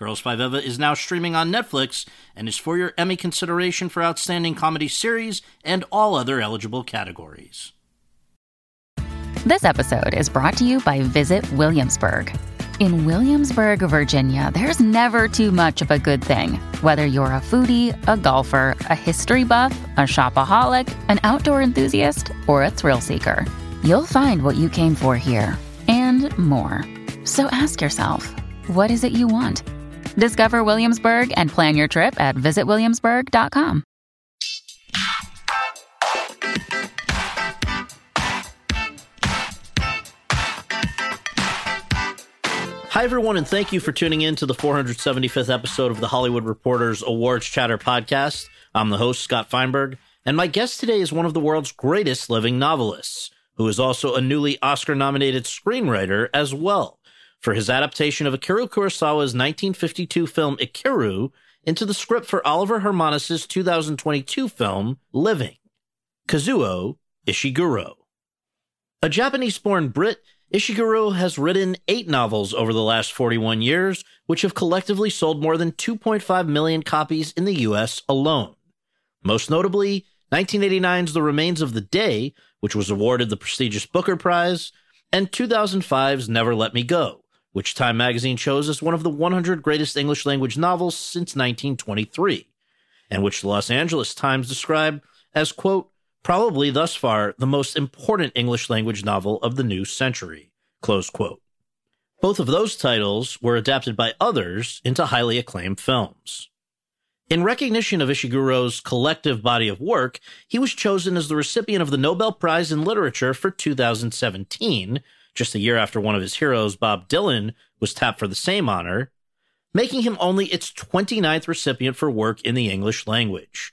Girls Five Eva is now streaming on Netflix and is for your Emmy consideration for Outstanding Comedy Series and all other eligible categories. This episode is brought to you by Visit Williamsburg. In Williamsburg, Virginia, there's never too much of a good thing. Whether you're a foodie, a golfer, a history buff, a shopaholic, an outdoor enthusiast, or a thrill seeker, you'll find what you came for here and more. So ask yourself, what is it you want? Discover Williamsburg and plan your trip at visitwilliamsburg.com. Hi, everyone, and thank you for tuning in to the 475th episode of the Hollywood Reporters Awards Chatter podcast. I'm the host, Scott Feinberg, and my guest today is one of the world's greatest living novelists, who is also a newly Oscar nominated screenwriter as well, for his adaptation of Akira Kurosawa's 1952 film Ikiru into the script for Oliver Hermanus' 2022 film Living. Kazuo Ishiguro. A Japanese born Brit, Ishiguro has written eight novels over the last 41 years, which have collectively sold more than 2.5 million copies in the US alone. Most notably, 1989's The Remains of the Day, which was awarded the prestigious Booker Prize, and 2005's Never Let Me Go, which Time magazine chose as one of the 100 greatest English language novels since 1923, and which the Los Angeles Times described as, quote, probably thus far the most important English language novel of the new century, close quote. Both of those titles were adapted by others into highly acclaimed films. In recognition of Ishiguro's collective body of work, he was chosen as the recipient of the Nobel Prize in Literature for 2017, just a year after one of his heroes, Bob Dylan, was tapped for the same honor, making him only its 29th recipient for work in the English language.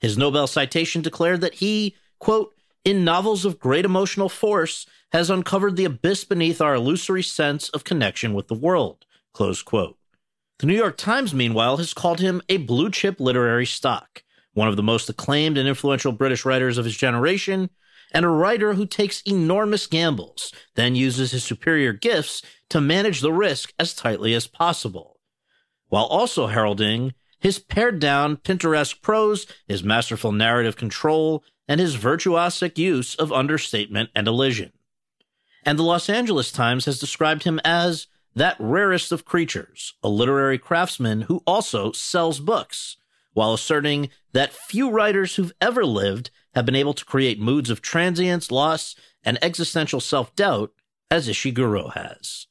His Nobel citation declared that he, quote, in novels of great emotional force, has uncovered the abyss beneath our illusory sense of connection with the world, close quote. The New York Times, meanwhile, has called him a blue chip literary stock, one of the most acclaimed and influential British writers of his generation, and a writer who takes enormous gambles, then uses his superior gifts to manage the risk as tightly as possible, while also heralding his pared down, Pinteresque prose, his masterful narrative control, and his virtuosic use of understatement and elision. And the Los Angeles Times has described him as that rarest of creatures, a literary craftsman who also sells books, while asserting that few writers who've ever lived have been able to create moods of transience, loss, and existential self doubt as Ishiguro has.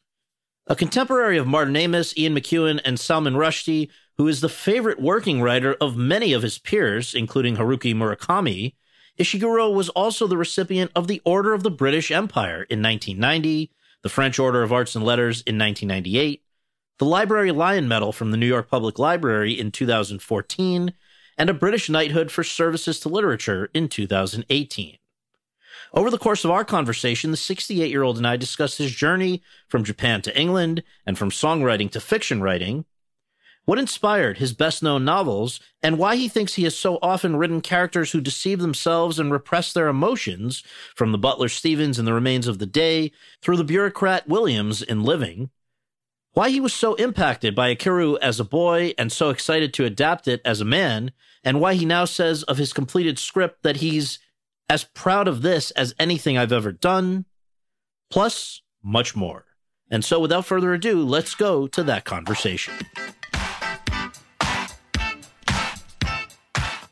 A contemporary of Martin Amis, Ian McEwan, and Salman Rushdie, who is the favorite working writer of many of his peers, including Haruki Murakami, Ishiguro was also the recipient of the Order of the British Empire in 1990, the French Order of Arts and Letters in 1998, the Library Lion Medal from the New York Public Library in 2014, and a British knighthood for services to literature in 2018. Over the course of our conversation, the 68 year old and I discussed his journey from Japan to England and from songwriting to fiction writing, what inspired his best known novels, and why he thinks he has so often written characters who deceive themselves and repress their emotions, from the butler Stevens in The Remains of the Day through the bureaucrat Williams in Living, why he was so impacted by Ikiru as a boy and so excited to adapt it as a man, and why he now says of his completed script that he's as proud of this as anything I've ever done, plus much more. And so, without further ado, let's go to that conversation.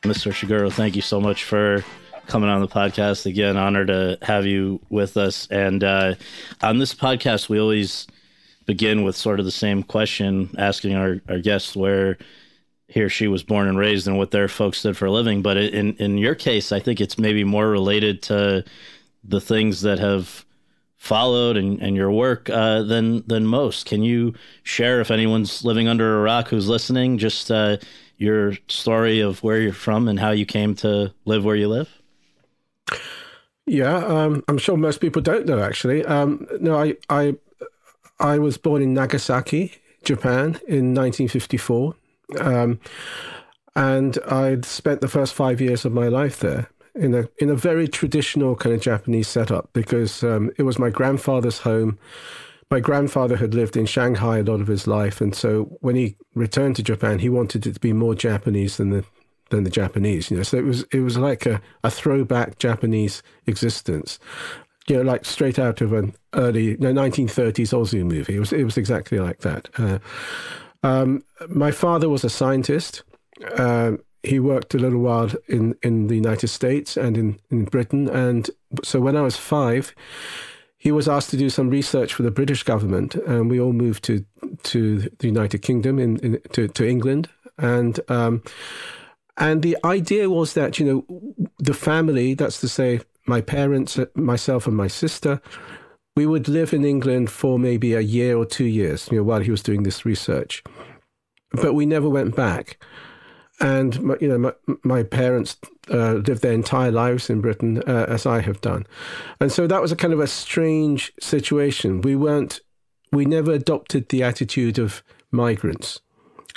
Mr. Ishiguro, thank you so much for coming on the podcast again. honor to have you with us. And uh, on this podcast, we always begin with sort of the same question, asking our, our guests where he or she was born and raised and what their folks did for a living. But in in your case, I think it's maybe more related to the things that have followed and, and your work uh, than than most. Can you share if anyone's living under a rock who's listening, just uh, your story of where you're from and how you came to live where you live? Yeah, um, I'm sure most people don't know. Actually, um, no, I, I, I was born in Nagasaki, Japan, in 1954, um, and I'd spent the first five years of my life there in a in a very traditional kind of Japanese setup because um, it was my grandfather's home. My grandfather had lived in Shanghai a lot of his life, and so when he returned to Japan, he wanted it to be more Japanese than the than the Japanese. You know, so it was it was like a, a throwback Japanese existence. You know, like straight out of an early no, 1930s Ozu movie. It was it was exactly like that. Uh, um, my father was a scientist. Uh, he worked a little while in, in the United States and in, in Britain. And so when I was five, he was asked to do some research for the British government, and we all moved to to the United Kingdom in, in to, to England. And um, and the idea was that, you know, the family, that's to say, my parents, myself, and my sister, we would live in England for maybe a year or two years, you know, while he was doing this research. But we never went back. And, my, you know, my, my parents uh, lived their entire lives in Britain, uh, as I have done. And so that was a kind of a strange situation. We weren't, we never adopted the attitude of migrants.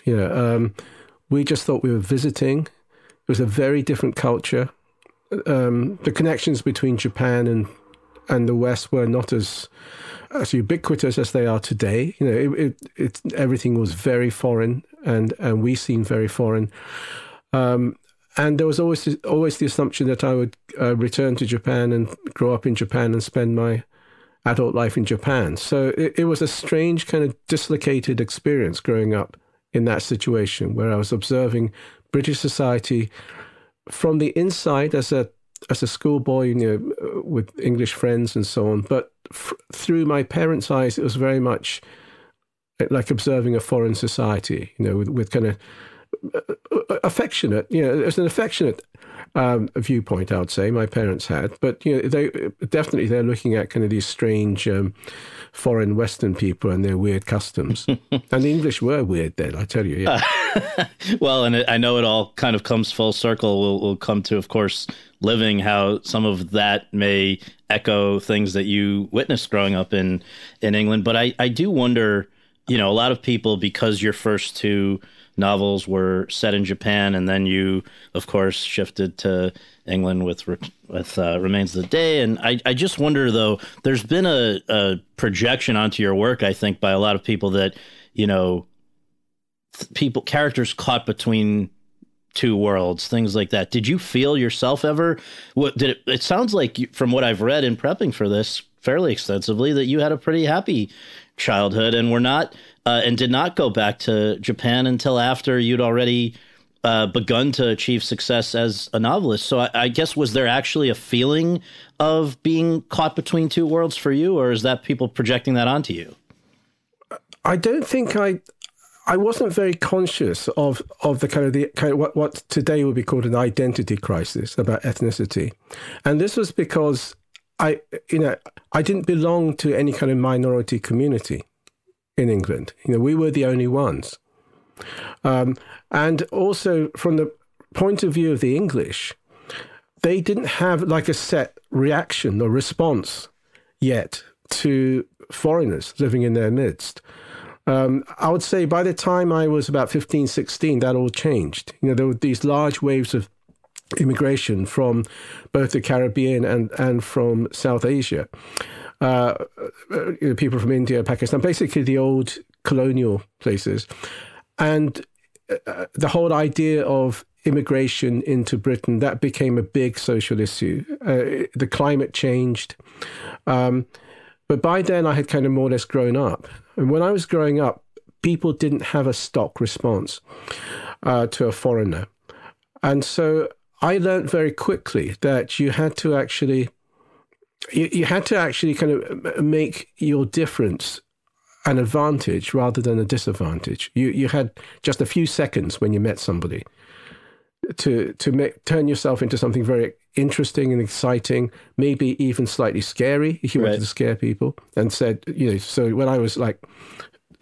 You know, um, we just thought we were visiting. It was a very different culture. Um, the connections between Japan and and the West were not as as ubiquitous as they are today. You know, it, it, it everything was very foreign, and and we seemed very foreign. Um, and there was always always the assumption that I would uh, return to Japan and grow up in Japan and spend my adult life in Japan. So it, it was a strange kind of dislocated experience growing up in that situation where I was observing British society from the inside as a as a schoolboy, you know, with English friends and so on. But through my parents' eyes, it was very much like observing a foreign society, you know, with, with kind of uh, uh, affectionate, you know, it was an affectionate um, viewpoint, I would say my parents had. But you know, they definitely they're looking at kind of these strange um, foreign Western people and their weird customs. and the English were weird then, I tell you. Yeah. Uh, well, and I know it all kind of comes full circle. We'll, we'll come to, of course, living how some of that may echo things that you witnessed growing up in in England. But I I do wonder, you know, a lot of people because your first two novels were set in Japan, and then you, of course, shifted to England with with uh, Remains of the Day. And I, I just wonder though, there's been a, a projection onto your work, I think, by a lot of people that you know, people characters caught between two worlds, things like that. Did you feel yourself ever? What did it? It sounds like from what I've read in prepping for this fairly extensively that you had a pretty happy childhood and were not uh, and did not go back to Japan until after you'd already uh, begun to achieve success as a novelist. So I, I, guess was there actually a feeling of being caught between two worlds for you, or is that people projecting that onto you? I don't think I. I wasn't very conscious of, of the kind of the kind of what, what today would be called an identity crisis about ethnicity, and this was because I you know I didn't belong to any kind of minority community in England. You know, we were the only ones. Um, and also from the point of view of the English, they didn't have like a set reaction or response yet to foreigners living in their midst. Um, I would say by the time I was about 15, 16, that all changed. You know, there were these large waves of immigration from both the Caribbean and, and from South Asia uh, know, people from India, Pakistan, basically the old colonial places. And uh, the whole idea of immigration into Britain, that became a big social issue. Uh, the climate changed. Um, but by then, I had kind of more or less grown up. And when I was growing up, people didn't have a stock response uh, to a foreigner. And so I learned very quickly that you had to actually you, you had to actually kind of make your difference an advantage rather than a disadvantage. You you had just a few seconds when you met somebody to to make, turn yourself into something very interesting and exciting, maybe even slightly scary if you right. wanted to scare people. And said, you know, so when I was like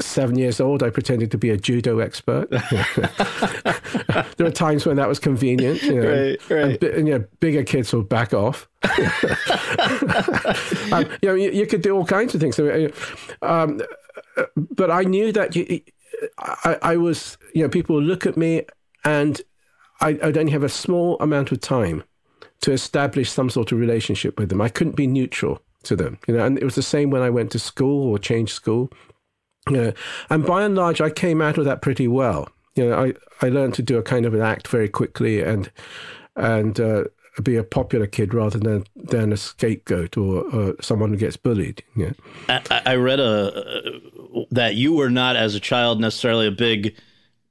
seven years old, I pretended to be a judo expert. there are times when that was convenient. You know, right, right. And, and, you know, bigger kids would back off. um, you know, you, you, could do all kinds of things. Um, but I knew that you, I, I, was, you know, people would look at me and I, I'd only have a small amount of time to establish some sort of relationship with them. I couldn't be neutral to them, you know, and it was the same when I went to school or changed school. You know, and by and large, I came out of that pretty well. You know, I, I learned to do a kind of an act very quickly and and uh, be a popular kid rather than than a scapegoat or, or someone who gets bullied. Yeah, I, I read a that you were not as a child necessarily a big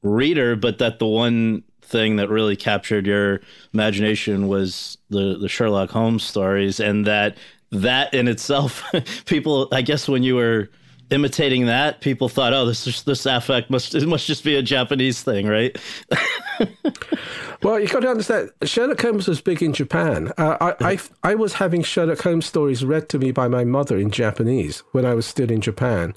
reader, but that the one thing that really captured your imagination was the the Sherlock Holmes stories, and that that in itself, people, I guess, when you were imitating that, people thought, "Oh, this is, this affect must it must just be a Japanese thing, right?" well, you got to understand, Sherlock Holmes was big in Japan. Uh, I, I I was having Sherlock Holmes stories read to me by my mother in Japanese when I was still in Japan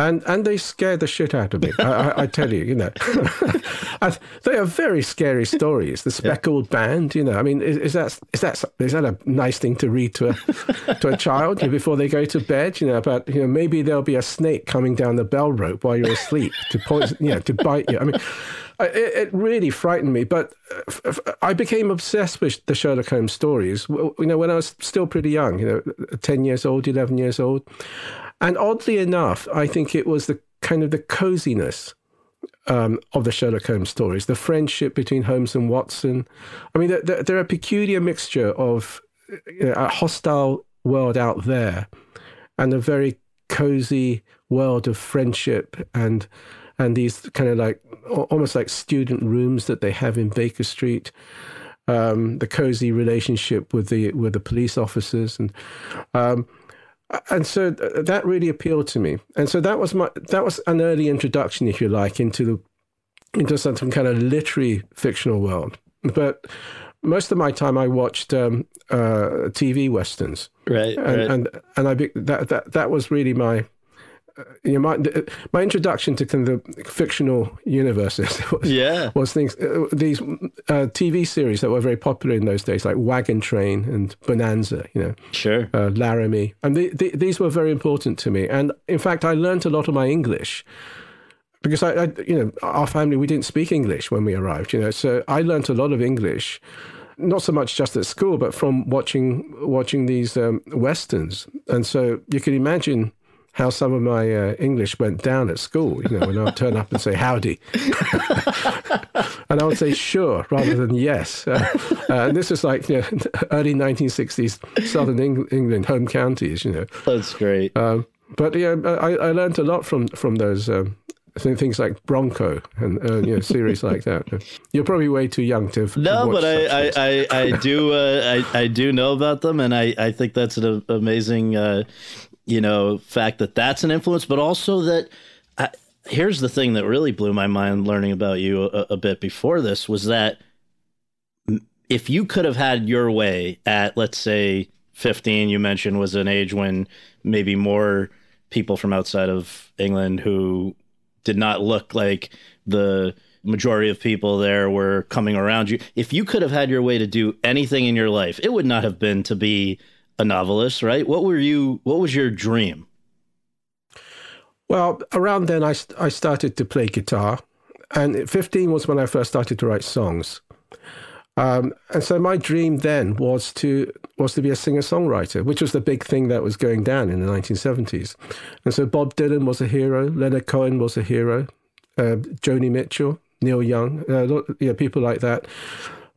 and and they scare the shit out of me. I, I, I, tell you, you know, they are very scary stories. The speckled yeah. band, you know. I mean, is, is, that is that is that a nice thing to read to a to a child before they go to bed? You know, about you know maybe there'll be a snake coming down the bell rope while you're asleep to poison, you know, to bite you. I mean. It, it really frightened me, but I became obsessed with the Sherlock Holmes stories. You know, when I was still pretty young, you know, ten years old, eleven years old, and oddly enough, I think it was the kind of the coziness um, of the Sherlock Holmes stories, the friendship between Holmes and Watson. I mean, they're, they're a peculiar mixture of you know, a hostile world out there and a very cozy world of friendship and and these kind of like almost like student rooms that they have in Baker Street. Um, the cozy relationship with the with the police officers and um, and so that really appealed to me and so that was my that was an early introduction if you like into the into some kind of literary fictional world but most of my time I watched um, uh, TV westerns, right? And right. and, and I that that that was really my you know, my my introduction to kind of the fictional universes was, yeah. was things uh, these uh, TV series that were very popular in those days, like Wagon Train and Bonanza. You know, sure, uh, Laramie, and the, the, these were very important to me. And in fact, I learned a lot of my English because I, I, you know, our family we didn't speak English when we arrived. You know, so I learned a lot of English. Not so much just at school, but from watching watching these um, westerns, and so you can imagine how some of my uh, English went down at school, you know, when I would turn up and say howdy. and I would say sure rather than yes. Uh, uh, and this is like you know, early 1960s Southern Eng- England, home counties, you know. That's great. Um, but yeah, I, I learned a lot from, from those um, things like Bronco and uh, you know series like that. You're probably way too young to. Have, no, but I, I, I, I, do uh, I, I do know about them, and I, I think that's an amazing uh, you know, fact that that's an influence, but also that I, here's the thing that really blew my mind learning about you a, a bit before this was that if you could have had your way at, let's say, 15, you mentioned was an age when maybe more people from outside of England who did not look like the majority of people there were coming around you. If you could have had your way to do anything in your life, it would not have been to be a novelist, right? What were you? What was your dream? Well, around then I I started to play guitar, and 15 was when I first started to write songs. Um, and so my dream then was to was to be a singer songwriter, which was the big thing that was going down in the 1970s. And so Bob Dylan was a hero, Leonard Cohen was a hero, uh, Joni Mitchell, Neil Young, uh, you know, people like that.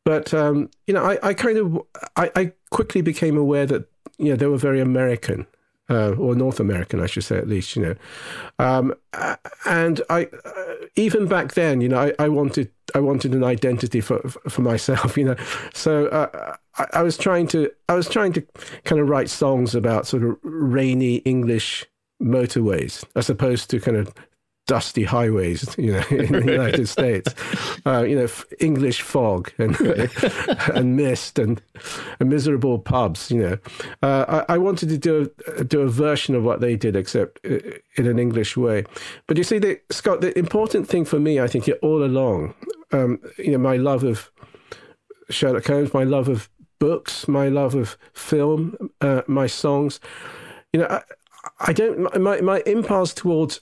But um, you know, I, I kind of I, I, quickly became aware that you know, they were very American. Uh, or North American, I should say, at least, you know. Um, and I, uh, even back then, you know, I, I, wanted, I wanted an identity for for myself, you know. So uh, I, I, was trying to, I was trying to kind of write songs about sort of rainy English motorways, as opposed to kind of dusty highways, you know, in the United States. Uh, you know, English fog and and mist and, and, miserable pubs. You know, uh, I, I, wanted to do a, do a version of what they did, except in an English way. But you see, the, Scott, the important thing for me, I think, all along, um, you know, my love of Sherlock Holmes, my love of books, my love of film, uh, my songs. You know, I, I don't. My my impulse towards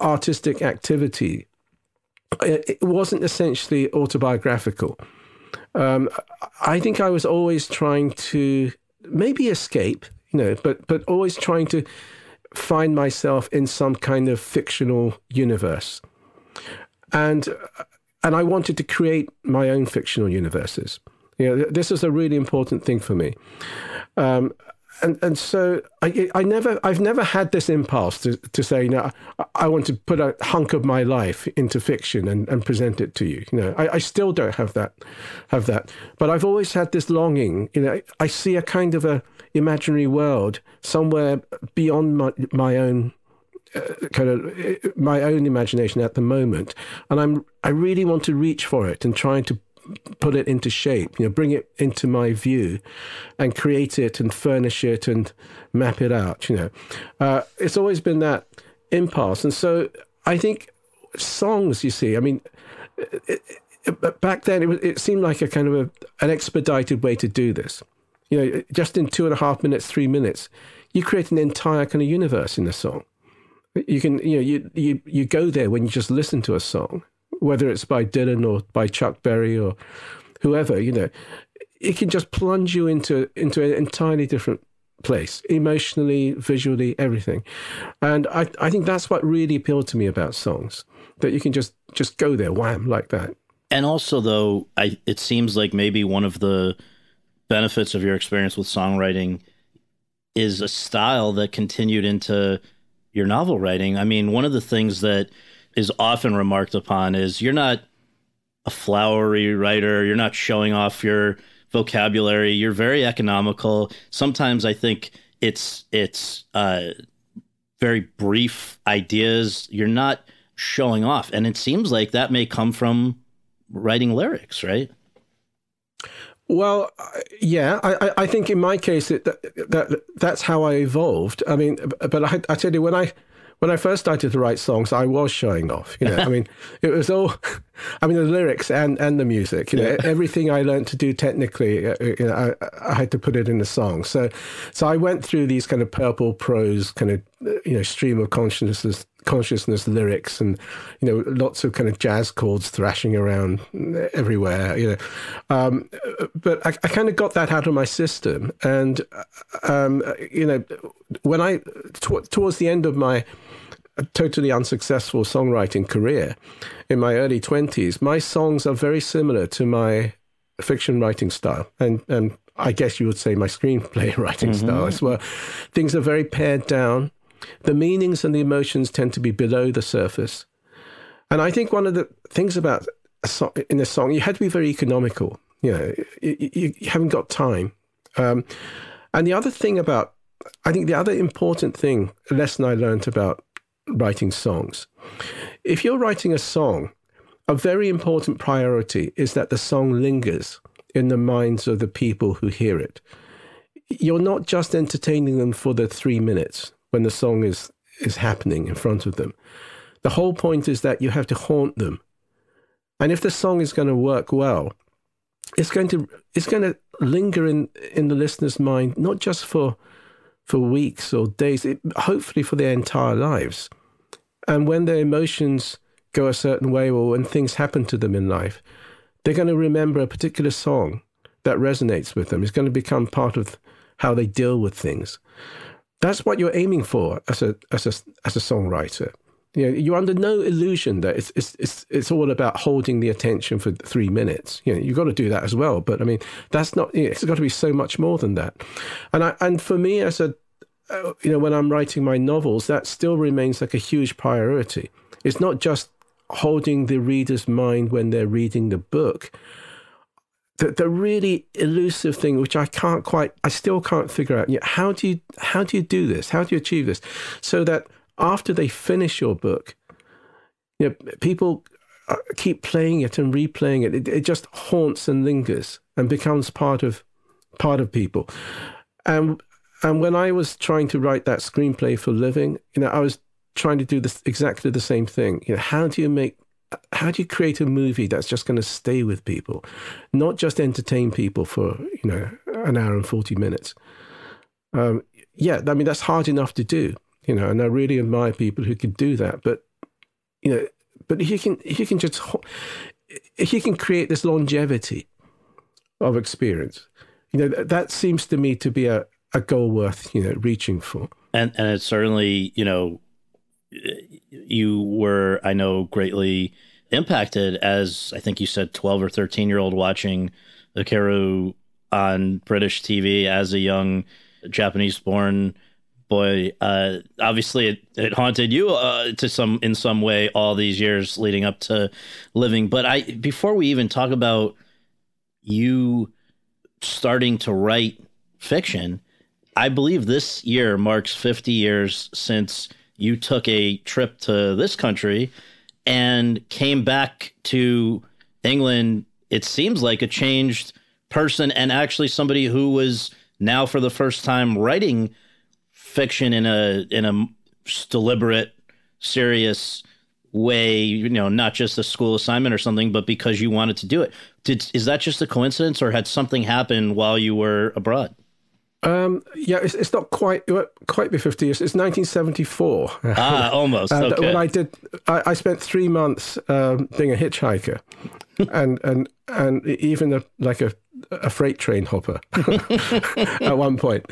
artistic activity it wasn't essentially autobiographical. Um, I think I was always trying to maybe escape, you know, but but always trying to find myself in some kind of fictional universe, and and I wanted to create my own fictional universes. You know, this is a really important thing for me. Um, and and so I I never I've never had this impulse to, to say you know I, I, want to put a hunk of my life into fiction and, and present it to you. You know I, I still don't have that have that. But I've always had this longing. You know I see a kind of a imaginary world somewhere beyond my my own uh, kind of uh, my own imagination at the moment. And I'm I really want to reach for it and trying to put it into shape, you know, bring it into my view and create it and furnish it and map it out, you know. Uh, it's always been that impulse. And so I think songs, you see, I mean, it, it, back then it, it, seemed like a kind of a, an expedited way to do this. You know, just in two and a half minutes, three minutes, you create an entire kind of universe in a song. You can, you know, you, you, you go there when you just listen to a song whether it's by Dylan or by Chuck Berry or whoever, you know, it can just plunge you into into an entirely different place, emotionally, visually, everything. And I, I think that's what really appealed to me about songs, that you can just just go there, wham, like that. And also, though, I it seems like maybe one of the benefits of your experience with songwriting is a style that continued into your novel writing. I mean, one of the things that is often remarked upon is you're not a flowery writer, you're not showing off your vocabulary, you're very economical. Sometimes I think it's it's uh, very brief ideas. You're not showing off, and it seems like that may come from writing lyrics, right? Well, yeah, I, I think in my case it, that, that that's how I evolved. I mean, but I, I tell you when I when I first started to write songs, I was showing off. You know, I mean, it was all, I mean, the lyrics and, and the music. You know, everything I learned to do technically, uh, uh, you know, I, I, had to put it in the song. So, so I went through these kind of purple prose kind of uh, you know stream of consciousness consciousness lyrics and you know lots of kind of jazz chords thrashing around everywhere you know um, but I, I, kind of got that out of my system and um, you know when I t- towards the end of my a totally unsuccessful songwriting career in my early 20s, my songs are very similar to my fiction writing style. And, and I guess you would say my screenplay writing mm-hmm. style as well. Things are very pared down. The meanings and the emotions tend to be below the surface. And I think one of the things about a song, in a song, you had to be very economical. You know, you, you, haven't got time. Um, and the other thing about, I think the other important thing, a lesson I learned about writing songs. If you're writing a song, a very important priority is that the song lingers in the minds of the people who hear it. You're not just entertaining them for the three minutes when the song is, is happening in front of them. The whole point is that you have to haunt them. And if the song is going to work well, it's going to it's going to linger in in the listener's mind not just for for weeks or days, it, hopefully for their entire lives. And when their emotions go a certain way or when things happen to them in life, they're going to remember a particular song that resonates with them. It's going to become part of how they deal with things. That's what you're aiming for as a as a as a songwriter. You know, you're under no illusion that it's it's it's it's all about holding the attention for three minutes. You know, you've got to do that as well. But I mean, that's not. It's got to be so much more than that. And I and for me as a you know, when I'm writing my novels, that still remains like a huge priority. It's not just holding the reader's mind when they're reading the book. The, the really elusive thing, which I can't quite, I still can't figure out. How do you how do you do this? How do you achieve this? So that after they finish your book, you know, people uh, keep playing it and replaying it. it. It just haunts and lingers and becomes part of part of people. And and when I was trying to write that screenplay for Living, you know, I was trying to do this exactly the same thing. You know, how do you make how do you create a movie that's just going to stay with people, not just entertain people for you know an hour and forty minutes? Um, yeah, I mean that's hard enough to do, you know, and I really admire people who can do that. But you know, but you can, you can just, you can create this longevity of experience, you know, that seems to me to be a, a goal worth you know reaching for. And and it's certainly you know you were, I know, greatly impacted as I think you said, 12 or 13 year old watching Ikiru on British TV as a young Japanese born boy. Uh, obviously, it, it haunted you uh, to some in some way all these years leading up to living. But I before we even talk about you starting to write fiction, I believe this year marks 50 years since you took a trip to this country and came back to England, it seems like a changed person and actually somebody who was now for the first time writing fiction in a in a deliberate, serious way, you know, not just a school assignment or something, but because you wanted to do it. Did is that just a coincidence or had something happen while you were abroad? Um, yeah, it's, it's not quite quite be fifty years. It's nineteen seventy four. Ah, almost. and okay. When I did, I, I spent three months um, being a hitchhiker, and and and even a, like a a freight train hopper at one point,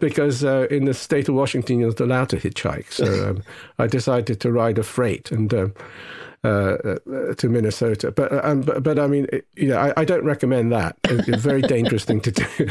because uh, in the state of Washington you're not allowed to hitchhike. So um, I decided to ride a freight and. Um, uh, uh, to Minnesota. But, uh, um, but, but I mean, you know, I, I, don't recommend that. It's a very dangerous thing to do.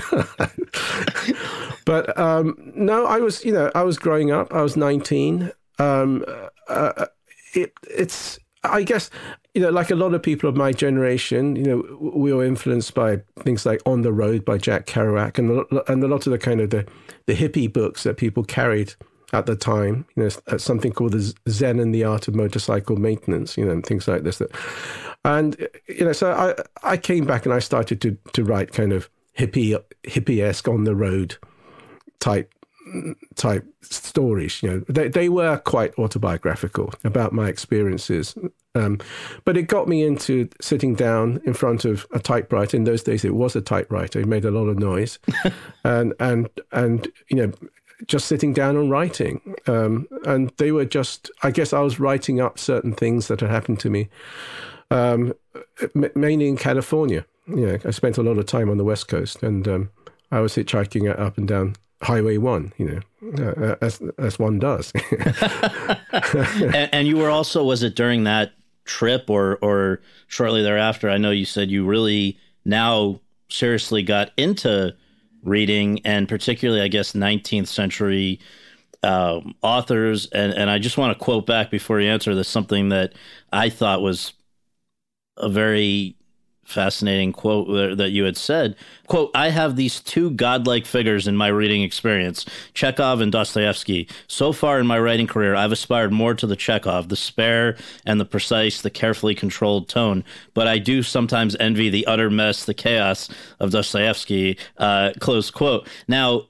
but um, no, I was, you know, I was growing up. I was 19. Um, uh, uh, it, it's, I guess, you know, like a lot of people of my generation, you know, we were influenced by things like On the Road by Jack Kerouac and, and a lot of the kind of the, the hippie books that people carried at the time, you know, something called the Zen and the Art of Motorcycle Maintenance, you know, and things like this. That, and you know, so I I came back and I started to to write kind of hippie hippie esque on the road type type stories. You know, they they were quite autobiographical about my experiences. Um, but it got me into sitting down in front of a typewriter. In those days, it was a typewriter. It made a lot of noise, and and and you know, just sitting down and writing. Um, and they were just, I guess I was writing up certain things that had happened to me, um, mainly in California. Know, I spent a lot of time on the West Coast and um, I was hitchhiking up and down Highway 1, you know, uh, as, as one does. and, and you were also, was it during that trip or, or shortly thereafter? I know you said you really now seriously got into reading, and particularly, I guess, 19th century um, authors. And, and I just want to quote back before you answer this something that I thought was a very fascinating quote that you had said. Quote i have these two godlike figures in my reading experience chekhov and dostoevsky. So far in my writing career i've aspired more to the chekhov the spare and the precise the carefully controlled tone. But i do sometimes envy the utter mess the chaos of dostoevsky uh, close quote. Now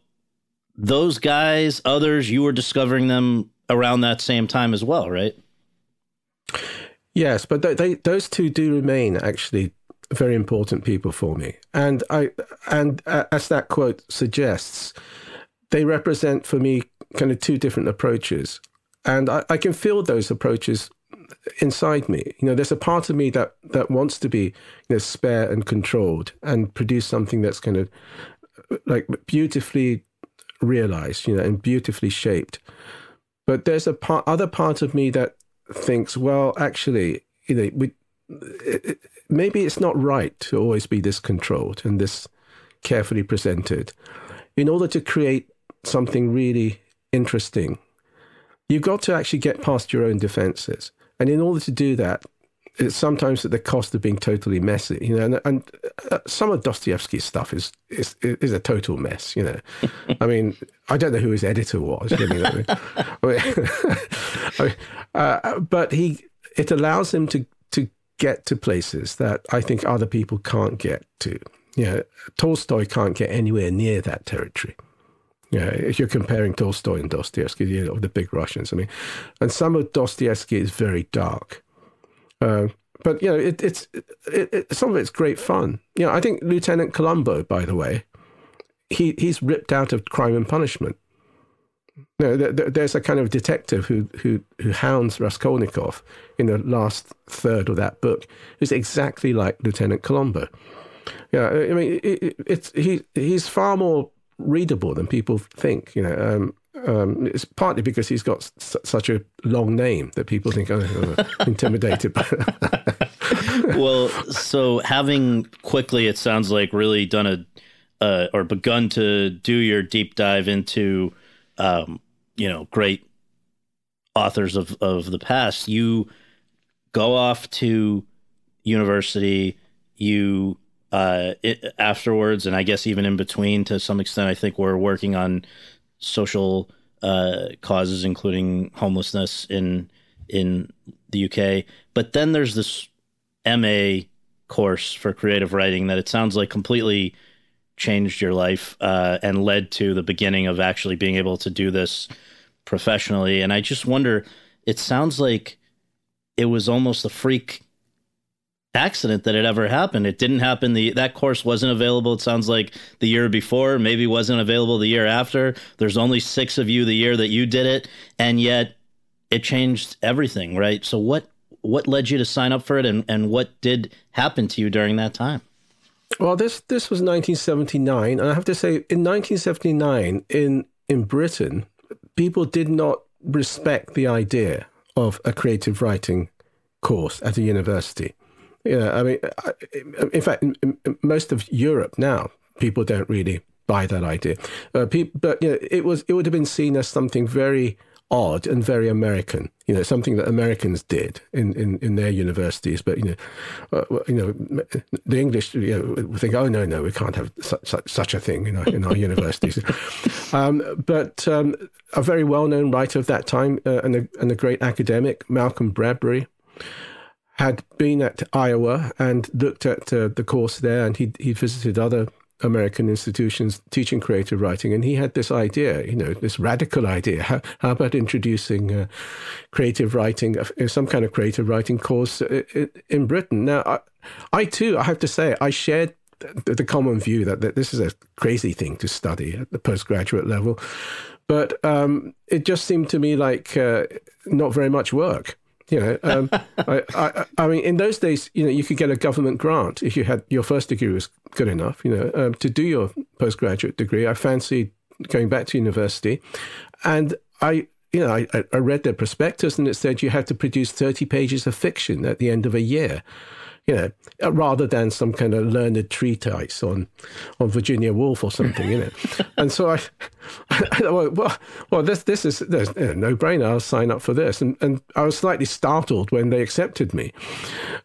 those guys others you were discovering them around that same time as well right? Yes, but they, they, those two do remain actually very important people for me. And I and uh, as that quote suggests, they represent for me kind of two different approaches, and I, I can feel those approaches inside me. You know, there's a part of me that that wants to be you know spare and controlled and produce something that's kind of uh, like beautifully realized, you know, and beautifully shaped. But there's a part, other part of me that thinks, well, actually, you know, we, it, maybe it's not right to always be this controlled and this carefully presented. In order to create something really interesting, you've got to actually get past your own defenses. And in order to do that, it's sometimes at the cost of being totally messy, you know. And, and uh, some of Dostoevsky's stuff is, is is a total mess, you know. I mean, I don't know who his editor was, you know. I mean, uh, but he it allows him to to get to places that I think other people can't get to. You know, Tolstoy can't get anywhere near that territory. Yeah, if you're comparing Tolstoy and Dostoevsky, you know, the big Russians. I mean, and some of Dostoevsky is very dark. Uh, but you know, it, it's it, it, some of it's great fun. You know, I think Lieutenant Columbo, by the way, he he's ripped out of Crime and Punishment. There, there's a kind of detective who who who hounds Raskolnikov in the last third of that book, who's exactly like Lieutenant Columbo. Yeah, I mean, it, it's he he's far more readable than people think. You know, um, um, it's partly because he's got s- such a long name that people think, oh, I'm intimidated. well, so having quickly, it sounds like really done a uh, or begun to do your deep dive into, um, you know, great authors of of the past. You go off to university. You uh, it, afterwards, and I guess even in between, to some extent, I think we're working on social uh, causes, including homelessness in in the UK. But then there's this MA course for creative writing that it sounds like completely changed your life uh, and led to the beginning of actually being able to do this professionally. And I just wonder, it sounds like it was almost a freak accident that it ever happened. It didn't happen. The that course wasn't available. It sounds like the year before, maybe wasn't available the year after. There's only six of you the year that you did it, and yet it changed everything, right? So what what led you to sign up for it, and and what did happen to you during that time? Well, this this was 1979, and I have to say, in 1979, in in Britain, people did not respect the idea of a creative writing course at a university. Yeah, I mean, in fact, in most of Europe now, people don't really buy that idea. Uh, but you know, it was it would have been seen as something very odd and very American. You know, something that Americans did in, in, in their universities. But you know, uh, you know, the English you know, think, oh no, no, we can't have such such, such a thing in our in our universities. Um, but um, a very well known writer of that time uh, and a and a great academic, Malcolm Bradbury had been at Iowa and looked at uh, the course there, and he he visited other American institutions teaching creative writing, and he had this idea, you know, this radical idea. How, how about introducing uh, creative writing, uh, some kind of creative writing course uh, in Britain? Now, I, I too, I have to say, I shared the, the common view that, that this is a crazy thing to study at the postgraduate level, but um, it just seemed to me like uh, not very much work. You know, um, I, I, I, mean, in those days, you know, you could get a government grant if you had your first degree was good enough. You know, um, to do your postgraduate degree. I fancied going back to university, and I, you know, I, I read their prospectus, and it said you had to produce thirty pages of fiction at the end of a year you know, uh, rather than some kind of learned treatise on on Virginia Woolf or something, you know. and so I, I well, well, this this is there's you know, no brainer. I'll sign up for this, and and I was slightly startled when they accepted me.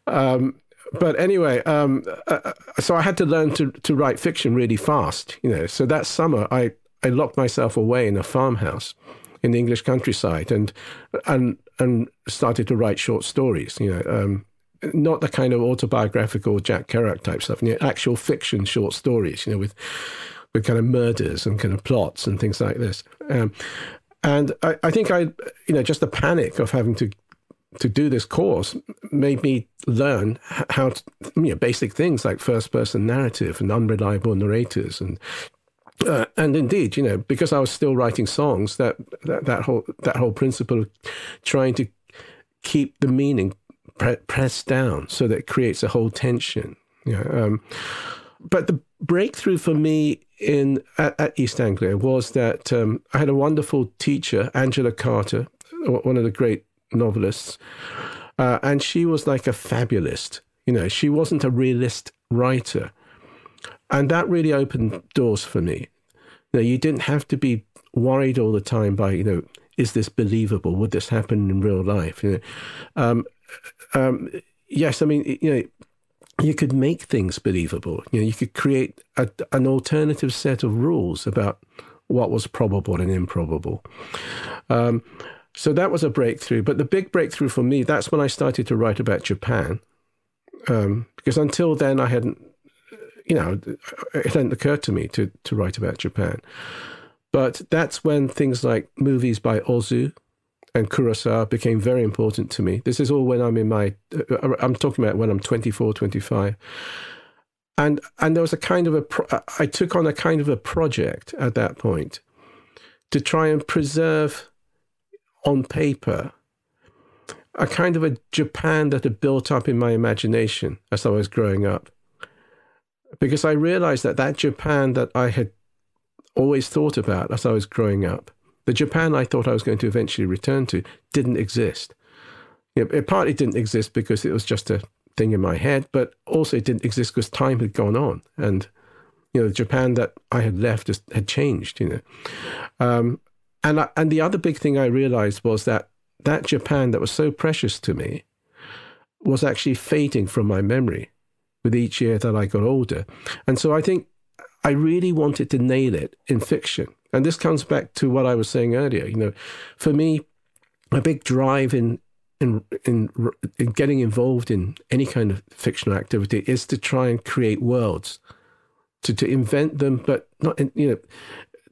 Um, but anyway, um, uh, uh, so I had to learn to to write fiction really fast, you know. So that summer, I I locked myself away in a farmhouse in the English countryside and and and started to write short stories, you know. Um, not the kind of autobiographical Jack Kerouac type stuff, you know, actual fiction short stories, you know, with with kind of murders and kind of plots and things like this. Um, and I, I think I, you know, just the panic of having to to do this course made me learn how to, you know, basic things like first person narrative and unreliable narrators and uh, and indeed, you know, because I was still writing songs, that, that that whole that whole principle of trying to keep the meaning pre- pressed down so that creates a whole tension. Yeah. Um, but the breakthrough for me in at, at East Anglia was that um, I had a wonderful teacher, Angela Carter, one of the great novelists, uh, and she was like a fabulist. You know, she wasn't a realist writer, and that really opened doors for me. You know, you didn't have to be worried all the time by you know, is this believable? Would this happen in real life? You know, um, um, yes, I mean, you know, you could make things believable. You know, you could create a, an alternative set of rules about what was probable and improbable. Um, So that was a breakthrough. But the big breakthrough for me, that's when I started to write about Japan. Um, because until then, I hadn't, you know, it hadn't occurred to me to, to write about Japan. But that's when things like movies by Ozu and Kurosawa became very important to me. This is all when I'm in my, uh, I'm talking about when I'm 24, 25. And, and there was a kind of a, I took on a kind of a project at that point to try and preserve on paper a kind of a Japan that had built up in my imagination as I was growing up. Because I realized that that Japan that I had always thought about as I was growing up, the Japan I thought I was going to eventually return to, didn't exist. You know, it partly didn't exist because it was just a thing in my head, but also it didn't exist because time had gone on. And, you know, the Japan that I had left just had changed, you know. Um, and, I, and the other big thing I realized was that that Japan that was so precious to me was actually fading from my memory with each year that I got older. And so I think I really wanted to nail it in fiction. And this comes back to what I was saying earlier. You know, for me, a big drive in in in, in getting involved in any kind of fictional activity is to try and create worlds, to to invent them, but not you know,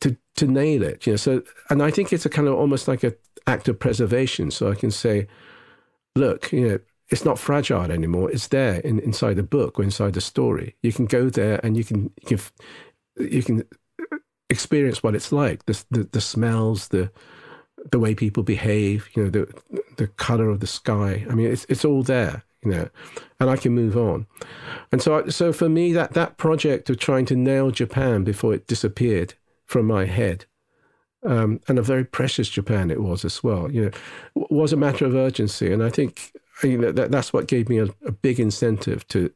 to to nail it. You know, so and I think it's a kind of almost like a act of preservation. So I can say, look, you know, it's not fragile anymore. It's there in, inside the book or inside the story. You can go there and you can you can, you can experience what it's like. The, the the smells, the the way people behave. You know, the the color of the sky. I mean, it's it's all there. You know, and I can move on. And so so for me, that that project of trying to nail Japan before it disappeared from my head um, and a very precious Japan it was as well. You know, was a matter of urgency, and I think you know, that that's what gave me a, a, big incentive to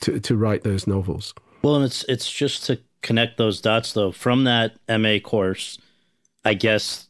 to to write those novels. Well, and it's it's just to connect those dots though from that MA course. I guess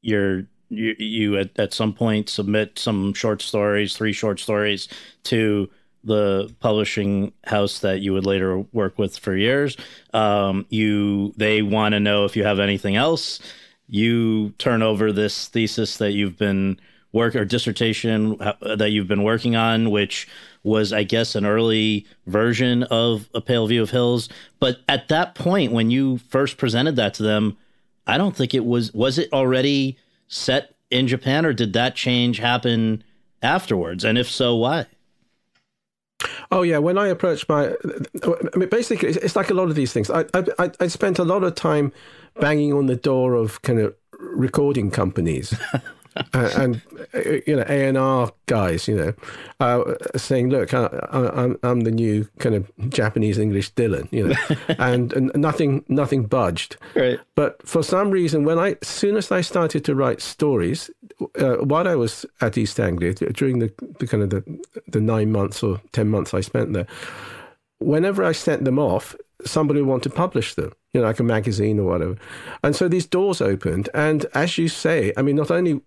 you're you, you at, at some point submit some short stories, three short stories to the publishing house that you would later work with for years. Um, you they want to know if you have anything else. You turn over this thesis that you've been work or dissertation uh, that you've been working on, which was, I guess, an early version of a Pale View of Hills. But at that point, when you first presented that to them, I don't think it was. Was it already set in Japan, or did that change happen afterwards? And if so, why? Oh yeah, when I approached my, I mean, basically, it's like a lot of these things. I I I spent a lot of time banging on the door of kind of recording companies. uh, and you know A and R guys, you know, uh, saying, "Look, I, am I'm the new kind of Japanese English Dylan," you know, and, and nothing nothing budged. Right. But for some reason, when I as soon as I started to write stories, uh, while I was at East Anglia during the, the kind of the the nine months or ten months I spent there, whenever I sent them off, somebody would want to publish them, you know, like a magazine or whatever. And so these doors opened. And as you say, I mean, not only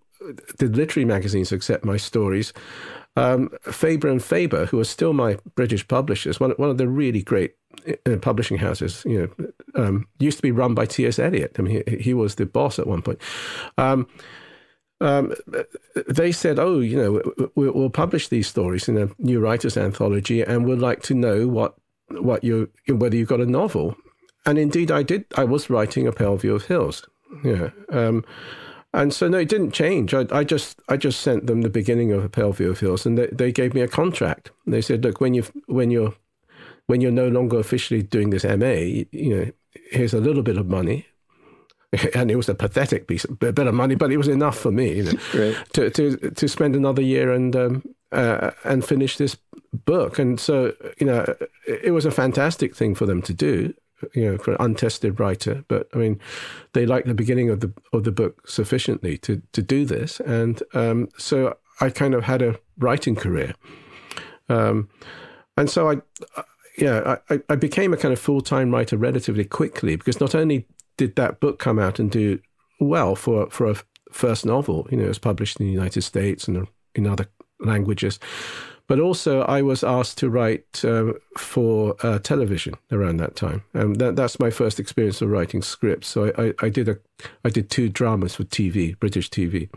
did literary magazines accept my stories? Um, Faber and Faber, who are still my British publishers, one, one of the really great uh, publishing houses, you know, um, used to be run by T.S. Eliot. I mean, he, he was the boss at one point. Um, um, they said, "Oh, you know, we'll, we'll publish these stories in a new writers' anthology, and we'd like to know what what you whether you've got a novel." And indeed, I did. I was writing a Pale View of Hills. Yeah. And so no, it didn't change. I, I just I just sent them the beginning of a Pale View of Hills, and they, they gave me a contract. And they said, look, when you when you're when you're no longer officially doing this MA, you, you know, here's a little bit of money. And it was a pathetic piece, a bit of money, but it was enough for me, you know, right. to, to to spend another year and um, uh, and finish this book. And so, you know, it was a fantastic thing for them to do you know, for an untested writer. But I mean, they like the beginning of the of the book sufficiently to to do this, and um, so I kind of had a writing career, um, and so I, yeah, I, I became a kind of full time writer relatively quickly because not only did that book come out and do well for for a first novel, you know, it was published in the United States and in other languages. But also I was asked to write uh, for uh, television around that time. Um, that, that's my first experience of writing scripts. So I, I, I, did a I did two dramas for TV, British TV.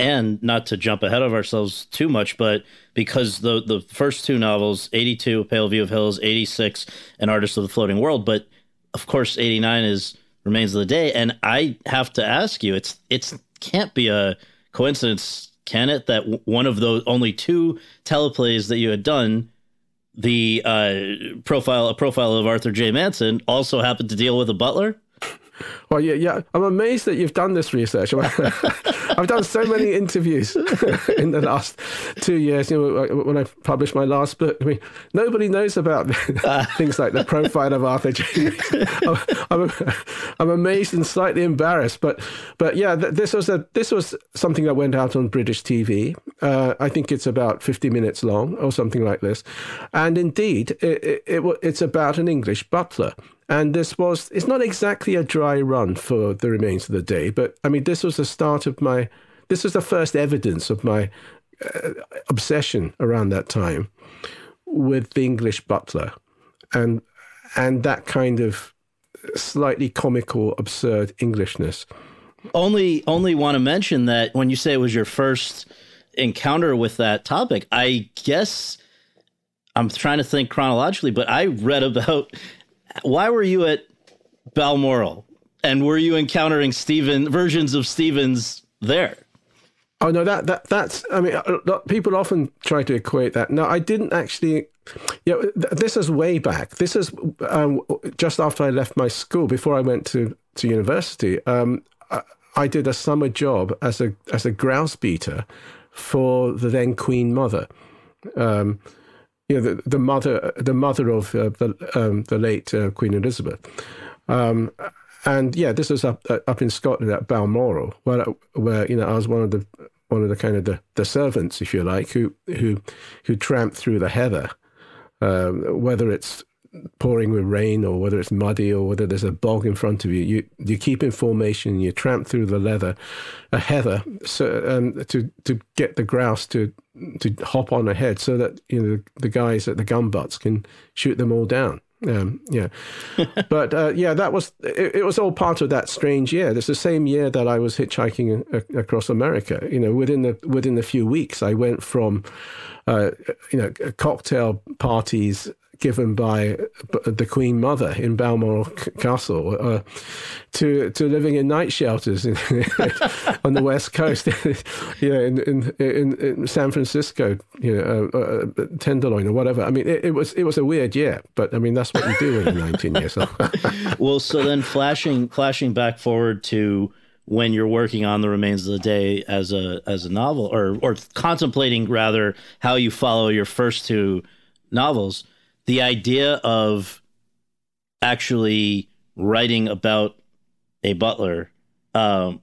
And not to jump ahead of ourselves too much, but because the the first two novels, eighty two, Pale View of Hills, eighty six, An Artist of the Floating World, but of course eighty nine is Remains of the Day. And I have to ask you, it's it's can't be a coincidence can it that one of those only two teleplays that you had done the uh, profile a profile of Arthur J. Mason also happened to deal with a butler well, yeah, yeah. I'm amazed that you've done this research. I've done so many interviews in the last two years. You know, when I published my last book, I mean, nobody knows about things like the profile of Arthur James. I'm, I'm, amazed and slightly embarrassed, but but yeah, this was a this was something that went out on British TV. Uh, I think it's about 50 minutes long or something like this, and indeed, it, it, it, it's about an English butler and this was, it's not exactly a dry run for the remains of the day, but I mean, this was the start of my, this was the first evidence of my uh, obsession around that time with the English butler and, and that kind of slightly comical, absurd Englishness. Only, only want to mention that when you say it was your first encounter with that topic, I guess I'm trying to think chronologically, but I read about why were you at Balmoral? And were you encountering Stephen versions of Stevens there? Oh no, that that that's. I mean, people often try to equate that. No, I didn't actually. Yeah, this is way back. This is um, just after I left my school, before I went to to university. Um, I, I, did a summer job as a as a grouse beater for the then Queen Mother. Um, you know, the, the mother, the mother of uh, the um, the late uh, Queen Elizabeth. Um, and yeah, this was up uh, up in Scotland at Balmoral, where where you know I was one of the one of the kind of the, the servants, if you like, who who who tramped through the heather, um, whether it's pouring with rain or whether it's muddy or whether there's a bog in front of you. You you keep in formation. You tramp through the leather, a heather, so um, to to get the grouse to to hop on ahead so that you know the, guys at the gun butts can shoot them all down. Um, yeah, but uh, yeah, that was it, it, was all part of that strange year. It's the same year that I was hitchhiking a, across America. You know, within the within a few weeks, I went from uh, you know cocktail parties given by the Queen Mother in Balmoral Castle uh, to to living in night shelters in, on the west coast, you know, in, in, in, in, San Francisco, you know, uh, uh, Tenderloin or whatever. I mean, it, it, was it was a weird year, but I mean that's what you do when you're 19 years old. well, so then flashing flashing back forward to when you're working on the remains of the day as a as a novel or or contemplating rather how you follow your first two novels the idea of actually writing about a butler um,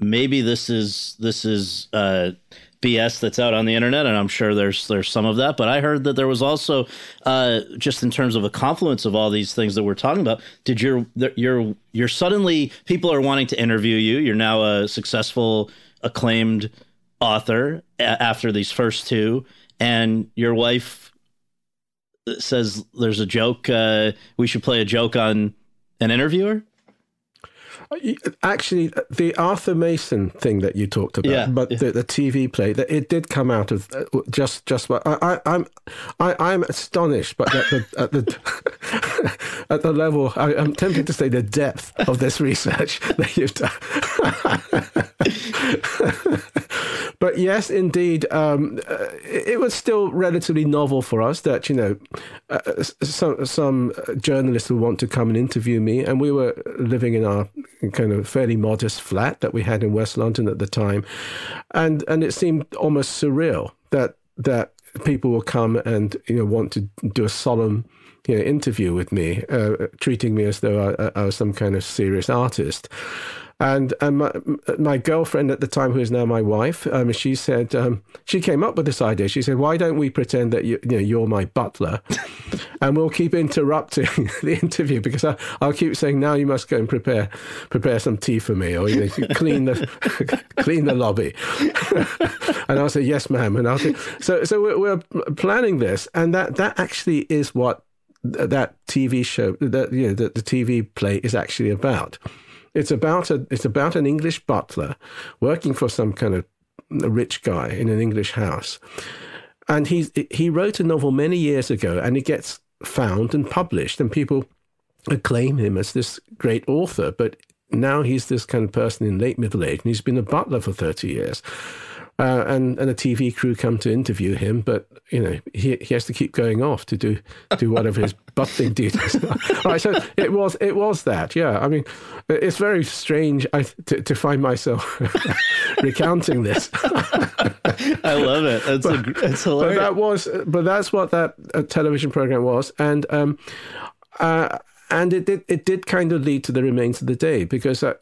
maybe this is this is uh, BS that's out on the internet, and I'm sure there's there's some of that. But I heard that there was also uh, just in terms of a confluence of all these things that we're talking about. Did your your you're suddenly people are wanting to interview you? You're now a successful, acclaimed author a- after these first two, and your wife says there's a joke. Uh, we should play a joke on an interviewer. Actually, the Arthur Mason thing that you talked about, yeah, but The, the, TV play that it did come out of uh, just just what I, I, am I, I'm astonished, but at the at the, at the level I, am tempted to say the depth of this research that you've done. but yes, indeed, um, uh, it was still relatively novel for us that you know uh, some some journalists would want to come and interview me, and we were living in our kind of fairly modest flat that we had in West London at the time, and and it seemed almost surreal that that people will come and you know want to do a solemn you know interview with me, uh, treating me as though I, I, was some kind of serious artist. And, and my, my girlfriend at the time, who is now my wife, um, she said, um, she came up with this idea. She said, why don't we pretend that you, you know, you're my butler and we'll keep interrupting the interview because I, will keep saying, now you must go and prepare, prepare some tea for me or, you know, clean the, clean the lobby. and I'll say, yes, ma'am. And I'll say, so, so we're, we're planning this. And that, that actually is what that TV show, that, you know, the, the TV play is actually about. It's about a it's about an English butler working for some kind of rich guy in an English house, and he's he wrote a novel many years ago, and it gets found and published, and people acclaim him as this great author, but now he's this kind of person in late middle age, and he's been a butler for thirty years. Uh, and and a TV crew come to interview him, but you know he he has to keep going off to do do whatever his butling duties. All right, so it was it was that, yeah. I mean, it's very strange I, to to find myself recounting this. I love it. That's but, a, it's hilarious. But that was, but that's what that uh, television program was, and um, uh, and it did it did kind of lead to the remains of the day because. Uh,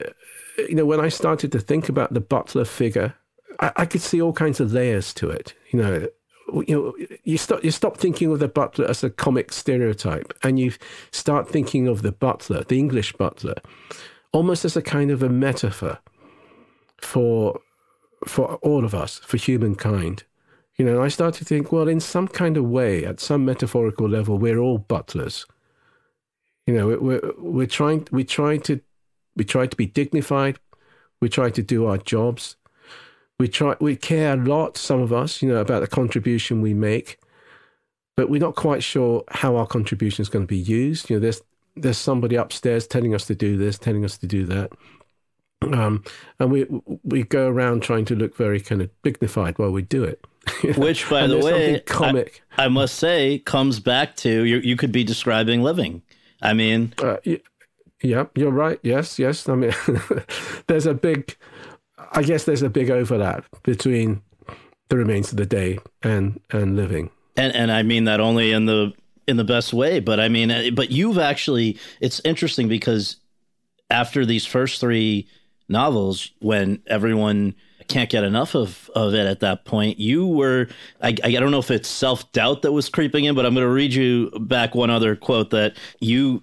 you know, when I started to think about the butler figure I, I could see all kinds of layers to it. You know, you know, you stop you stop thinking of the butler as a comic stereotype, and you start thinking of the butler, the English butler, almost as a kind of a metaphor for for all of us, for humankind. You know, I start to think, well, in some kind of way, at some metaphorical level, we're all butlers. You know, we're we're trying we try to we try to be dignified, we try to do our jobs, we try, we care a lot, some of us, you know, about the contribution we make, but we're not quite sure how our contribution is going to be used. You know, there's there's somebody upstairs telling us to do this, telling us to do that, um, and we we go around trying to look very kind of dignified while we do it. Which, by the way, comic. I, I, must say, comes back to you. You could be describing living. I mean, uh, yeah, you're right. Yes, yes. I mean, there's a big I guess there's a big overlap between the remains of the day and and living. And and I mean that only in the in the best way, but I mean uh, but you've actually it's interesting because after these first 3 novels when everyone can't get enough of, of it at that point. You were, I, I don't know if it's self doubt that was creeping in, but I'm going to read you back one other quote that you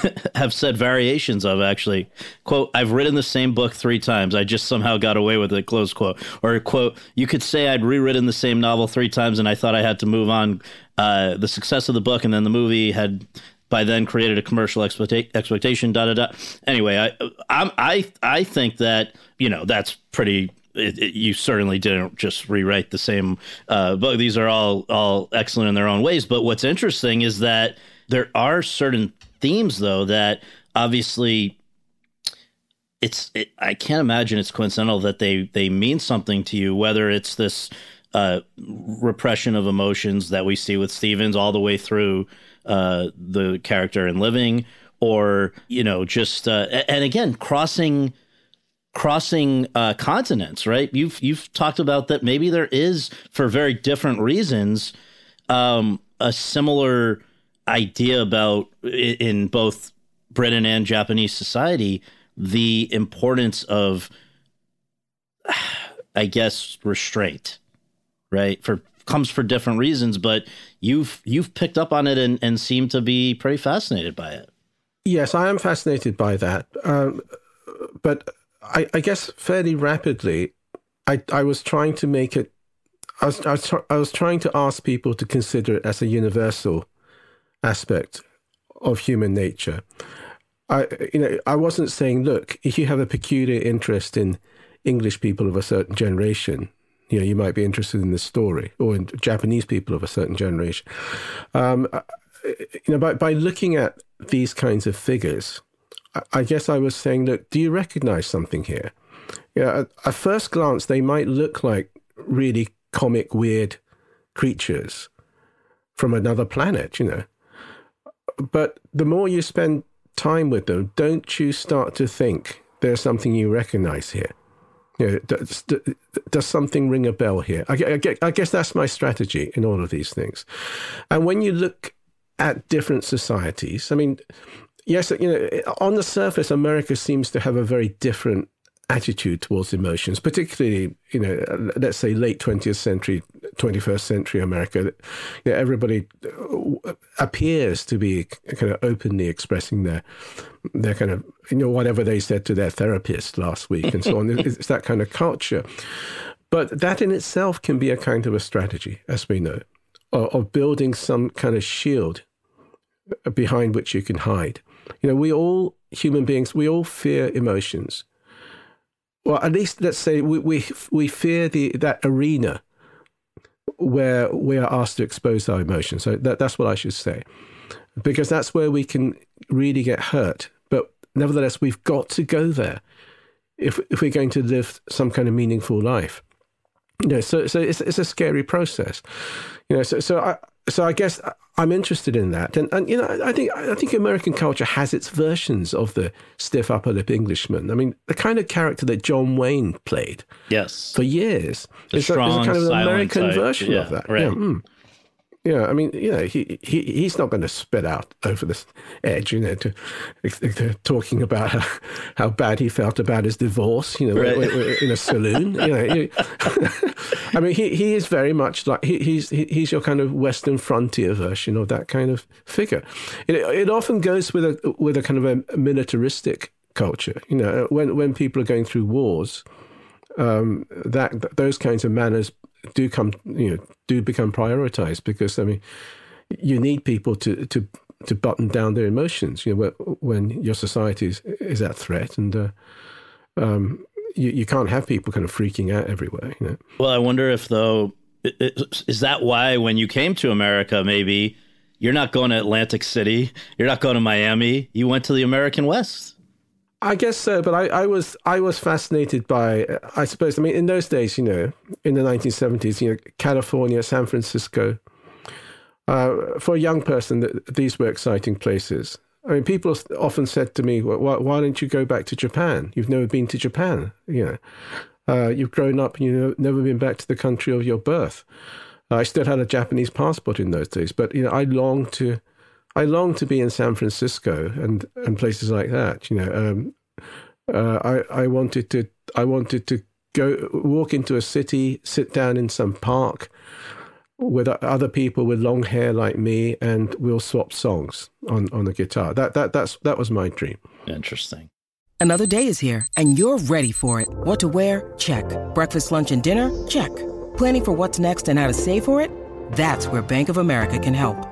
have said variations of actually quote i've written the same book three times i just somehow got away with it close quote or quote you could say i'd rewritten the same novel three times and i thought i had to move on uh, the success of the book and then the movie had by then created a commercial expecta- expectation da da da anyway i I'm, i i think that you know that's pretty it, it, you certainly didn't just rewrite the same uh, book. These are all all excellent in their own ways. But what's interesting is that there are certain themes though that obviously it's it, I can't imagine it's coincidental that they they mean something to you whether it's this uh, repression of emotions that we see with Stevens all the way through uh, the character in Living or you know just uh, and again crossing crossing uh, continents right? You've you've talked about that maybe there is for very different reasons um, a similar idea about in both Britain and Japanese society the importance of, I guess, restraint, right? For comes for different reasons, but you've you've picked up on it and, and seem to be pretty fascinated by it. Yes, I am fascinated by that, um, but I, I, guess fairly rapidly, I I was trying to make it. I was I was, I was trying to ask people to consider it as a universal aspect of human nature. I, you know, I wasn't saying, look, if you have a peculiar interest in English people of a certain generation, you know, you might be interested in this story, or in Japanese people of a certain generation. Um, you know, by, by looking at these kinds of figures, I, I guess I was saying, look, do you recognize something here? Yeah, at, at first glance, they might look like really comic, weird creatures from another planet, you know but the more you spend time with them, don't you start to think there's something you recognize here? You know, does, does something ring a bell here? I, I, I guess that's my strategy in all of these things. And when you look at different societies, I mean, yes, you know, on the surface, America seems to have a very different attitude towards emotions, particularly, you know, let's say late 20th century, 21st century America. You know, everybody uh, appears to be kind of openly expressing their, their kind of, you know, whatever they said to their therapist last week and so on. It's that kind of culture. But that in itself can be a kind of a strategy, as we know, of building some kind of shield behind which you can hide. You know, we all, human beings, we all fear emotions well, at least let's say we we, we fear the that arena where we are asked to expose our emotions. So that, that's what I should say, because that's where we can really get hurt. But nevertheless, we've got to go there if if we're going to live some kind of meaningful life. You know, so so it's it's a scary process. You know, so so I so I guess I'm interested in that, and and you know I think I think American culture has its versions of the stiff upper lip Englishman. I mean, the kind of character that John Wayne played, yes, for years, the is, strong, a, is a kind of an American type. version yeah, of that. Right. Yeah, mm. Yeah, I mean, you know, he, he he's not going to spit out over this edge, you know, to, to talking about how, how, bad he felt about his divorce, you know, right. in a saloon. you know, I mean, he, he is very much like he, he's he, he's your kind of Western frontier version of that kind of figure. It, it often goes with a with a kind of a militaristic culture. You know, when when people are going through wars, um, that those kinds of manners do come you know do become prioritized because I mean you need people to to to button down their emotions you know when your society is, is at threat and uh, um, you, you can't have people kind of freaking out everywhere you know? Well I wonder if though is that why when you came to America maybe you're not going to Atlantic City you're not going to Miami you went to the American West I guess so, but I, I was I was fascinated by I suppose I mean in those days you know in the 1970s you know California San Francisco uh, for a young person these were exciting places. I mean people often said to me why, why don't you go back to Japan? You've never been to Japan you know. Uh, you've grown up and you've never been back to the country of your birth. I still had a Japanese passport in those days but you know I longed to I long to be in San Francisco and, and places like that. You know, um, uh, I I wanted to I wanted to go walk into a city, sit down in some park with other people with long hair like me, and we'll swap songs on on the guitar. That that that's that was my dream. Interesting. Another day is here, and you're ready for it. What to wear? Check. Breakfast, lunch, and dinner? Check. Planning for what's next and how to save for it? That's where Bank of America can help.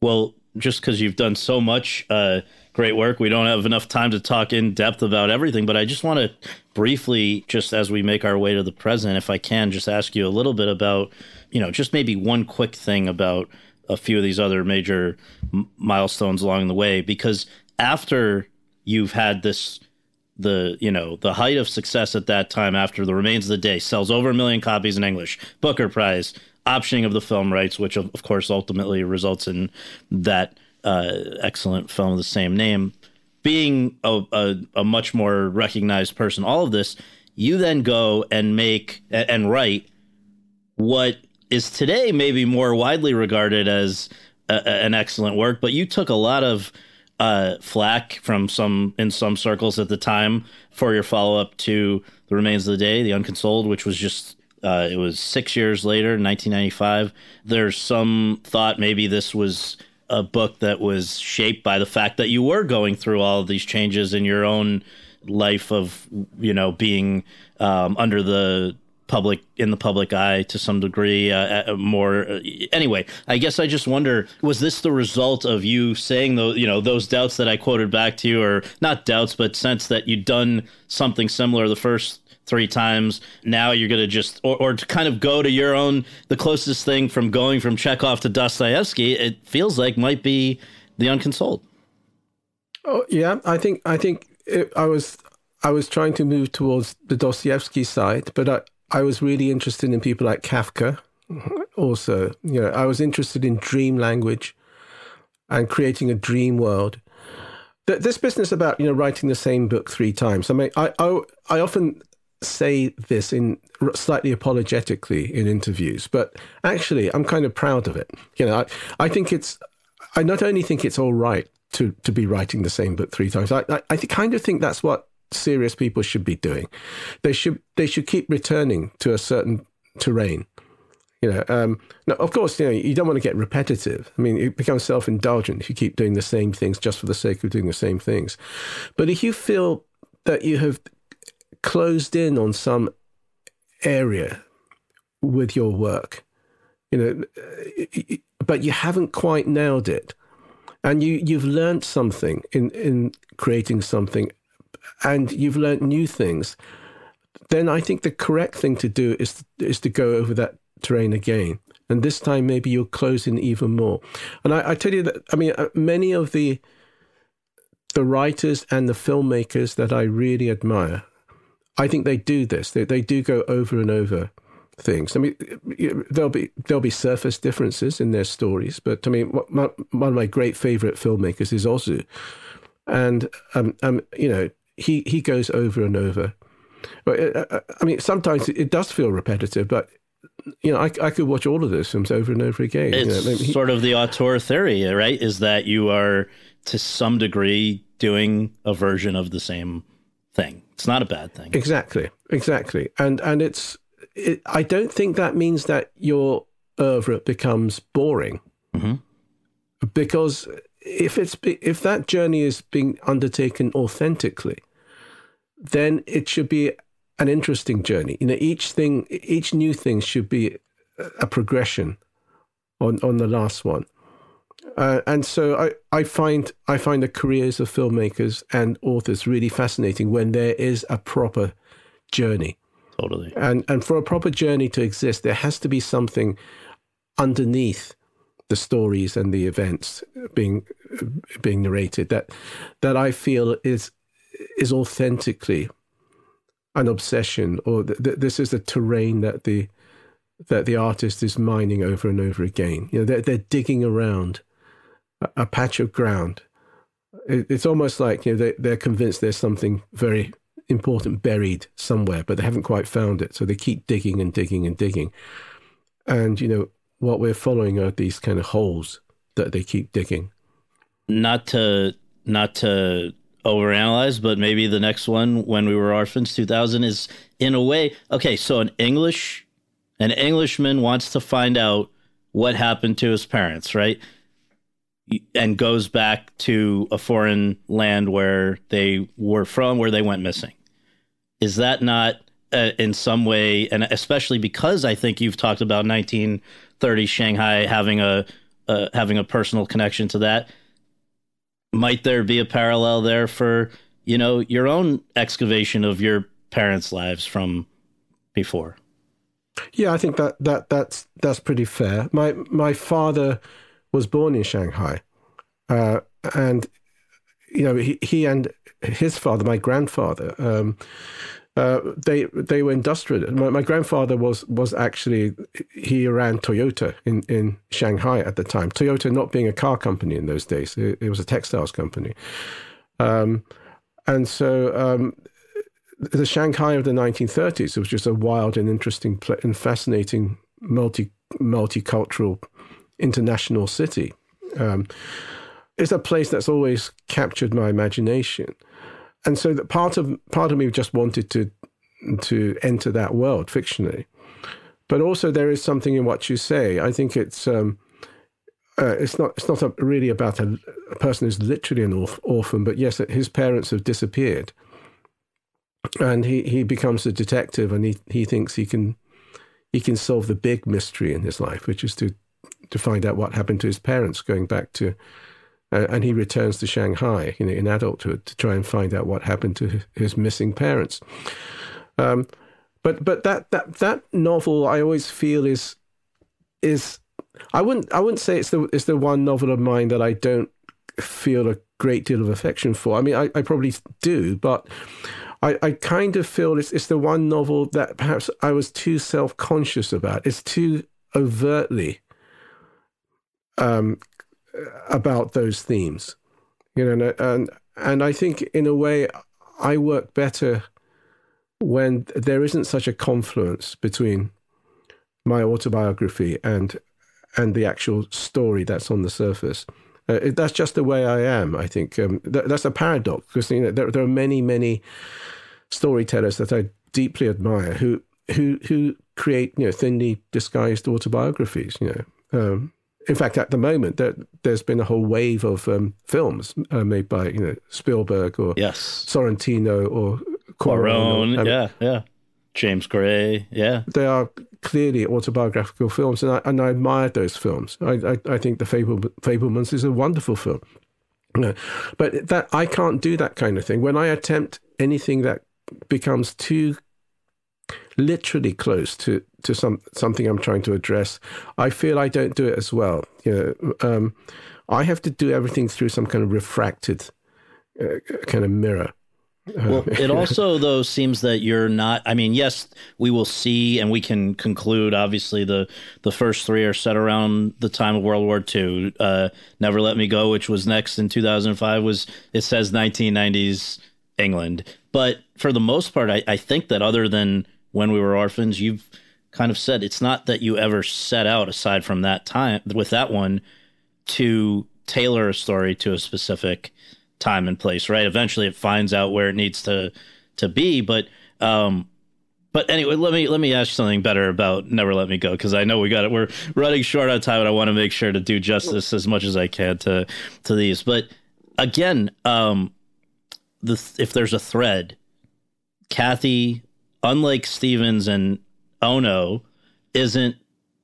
Well, just because you've done so much uh, great work, we don't have enough time to talk in depth about everything. But I just want to briefly, just as we make our way to the present, if I can, just ask you a little bit about, you know, just maybe one quick thing about a few of these other major m- milestones along the way. Because after you've had this, the you know the height of success at that time, after the remains of the day sells over a million copies in English, Booker Prize optioning of the film rights, which of, of course ultimately results in that uh, excellent film of the same name, being a, a, a, much more recognized person. All of this, you then go and make and write what is today maybe more widely regarded as a, an excellent work, but you took a lot of uh, flack from some in some circles at the time for your follow up to the remains of the day, the Unconsoled, which was just uh, it was six years later, 1995. There's some thought maybe this was a book that was shaped by the fact that you were going through all of these changes in your own life of, you know, being um, under the public in the public eye to some degree uh, uh, more uh, anyway i guess i just wonder was this the result of you saying those you know those doubts that i quoted back to you or not doubts but sense that you'd done something similar the first three times now you're going to just or, or to kind of go to your own the closest thing from going from chekhov to dostoevsky it feels like might be the unconsoled oh yeah i think i think it, i was I was trying to move towards the Dostoevsky side, but I, I was really interested in people like Kafka. Also, you know, I was interested in dream language and creating a dream world. This business about you know writing the same book three times. I mean, I I, I often say this in slightly apologetically in interviews, but actually, I'm kind of proud of it. You know, I, I think it's I not only think it's all right to to be writing the same book three times. I I, I kind of think that's what serious people should be doing. They should they should keep returning to a certain terrain. You know, um, now of course, you know you don't want to get repetitive. I mean, it becomes self indulgent if you keep doing the same things just for the sake of doing the same things. But if you feel that you have closed in on some area with your work, you know, but you haven't quite nailed it, and you you've learned something in in creating something and you've learned new things, then I think the correct thing to do is is to go over that terrain again. And this time, maybe you'll close in even more. And I, I tell you that, I mean, uh, many of the the writers and the filmmakers that I really admire, I think they do this. They they do go over and over things. I mean, there'll be there'll be surface differences in their stories, but I mean, my, one of my great favorite filmmakers is Ozu, and um, um, you know, he he goes over and over. But uh, uh, I mean, sometimes it does feel repetitive, but you know, I, I could watch all of those films over and over again. It's you know, he, sort of the auteur theory, right? Is that you are to some degree doing a version of the same thing. It's not a bad thing. Exactly, exactly, and and it's. It, I don't think that means that your oeuvre becomes boring, mm-hmm. because if it's if that journey is being undertaken authentically, then it should be an interesting journey. You know, each thing, each new thing should be a progression on on the last one. Uh, and so I, I find I find the careers of filmmakers and authors really fascinating when there is a proper journey. Totally. And and for a proper journey to exist, there has to be something underneath the stories and the events being being narrated that that I feel is is authentically an obsession, or th- th- this is the terrain that the that the artist is mining over and over again. You know, they're, they're digging around a, patch of ground. It's almost like you know they, they're convinced there's something very important buried somewhere, but they haven't quite found it. So they keep digging and digging and digging. And you know what we're following are these kind of holes that they keep digging. Not to not to overanalyze, but maybe the next one, when we were orphans, 2000, is in a way okay. So an English, an Englishman wants to find out what happened to his parents, right? And goes back to a foreign land where they were from, where they went missing. Is that not uh, in some way, and especially because I think you've talked about 1930 Shanghai having a uh, having a personal connection to that? might there be a parallel there for you know your own excavation of your parents' lives from before? Yeah, I think that that that's that's pretty fair. My my father was born in Shanghai, uh, and you know he he and his father, my grandfather, um, uh, they they were industrial. My, my, grandfather was was actually he ran Toyota in, in Shanghai at the time. Toyota not being a car company in those days, it, it was a textiles company, um, and so um, the Shanghai of the 1930s was just a wild and interesting and fascinating multi multicultural international city. Um, it's a place that's always captured my imagination and so that part of part of me just wanted to to enter that world fictionally, but also there is something in what you say. I think it's um, uh, it's not it's not a, really about a, a, person who's literally an orph- orphan, but yes, his parents have disappeared, and he, he becomes a detective, and he, he thinks he can he can solve the big mystery in his life, which is to to find out what happened to his parents going back to. Uh, and he returns to Shanghai, you know, in adulthood, to try and find out what happened to his missing parents. Um, but but that that that novel, I always feel is is I wouldn't I wouldn't say it's the it's the one novel of mine that I don't feel a great deal of affection for. I mean, I, I probably do, but I, I kind of feel it's, it's the one novel that perhaps I was too self conscious about. It's too overtly um, about those themes, you know, and and I think in a way I work better when there isn't such a confluence between my autobiography and and the actual story that's on the surface. Uh, that's just the way I am. I think um, th- that's a paradox because you know, there, there are many, many storytellers that I deeply admire who who who create you know thinly disguised autobiographies. You know, um, in fact, at the moment, there, has been a whole wave of um, films uh, made by you know Spielberg or yes. Sorrentino or Cuarón. Cuarón yeah, yeah. James Gray, yeah. They are clearly autobiographical films, and I, and I admire those films. I, I, I think The Fable, Fabelmans is a wonderful film. No, but that I can't do that kind of thing. When I attempt anything that becomes too literally close to, to some something I'm trying to address, I feel I don't do it as well. You know, um, I have to do everything through some kind of refracted uh, kind of mirror. Well, it also though seems that you're not. I mean, yes, we will see, and we can conclude. Obviously, the the first three are set around the time of World War II. Uh, Never Let Me Go, which was next in 2005, was it says 1990s England. But for the most part, I, I think that other than when we were orphans, you've kind of said it's not that you ever set out aside from that time with that one to tailor a story to a specific time and place, right? Eventually it finds out where it needs to to be, but um but anyway, let me let me ask something better about Never Let Me Go because I know we got it. We're running short on time, and I want to make sure to do justice as much as I can to to these. But again, um, the if there's a thread, Kathy, unlike Stevens and Ono, isn't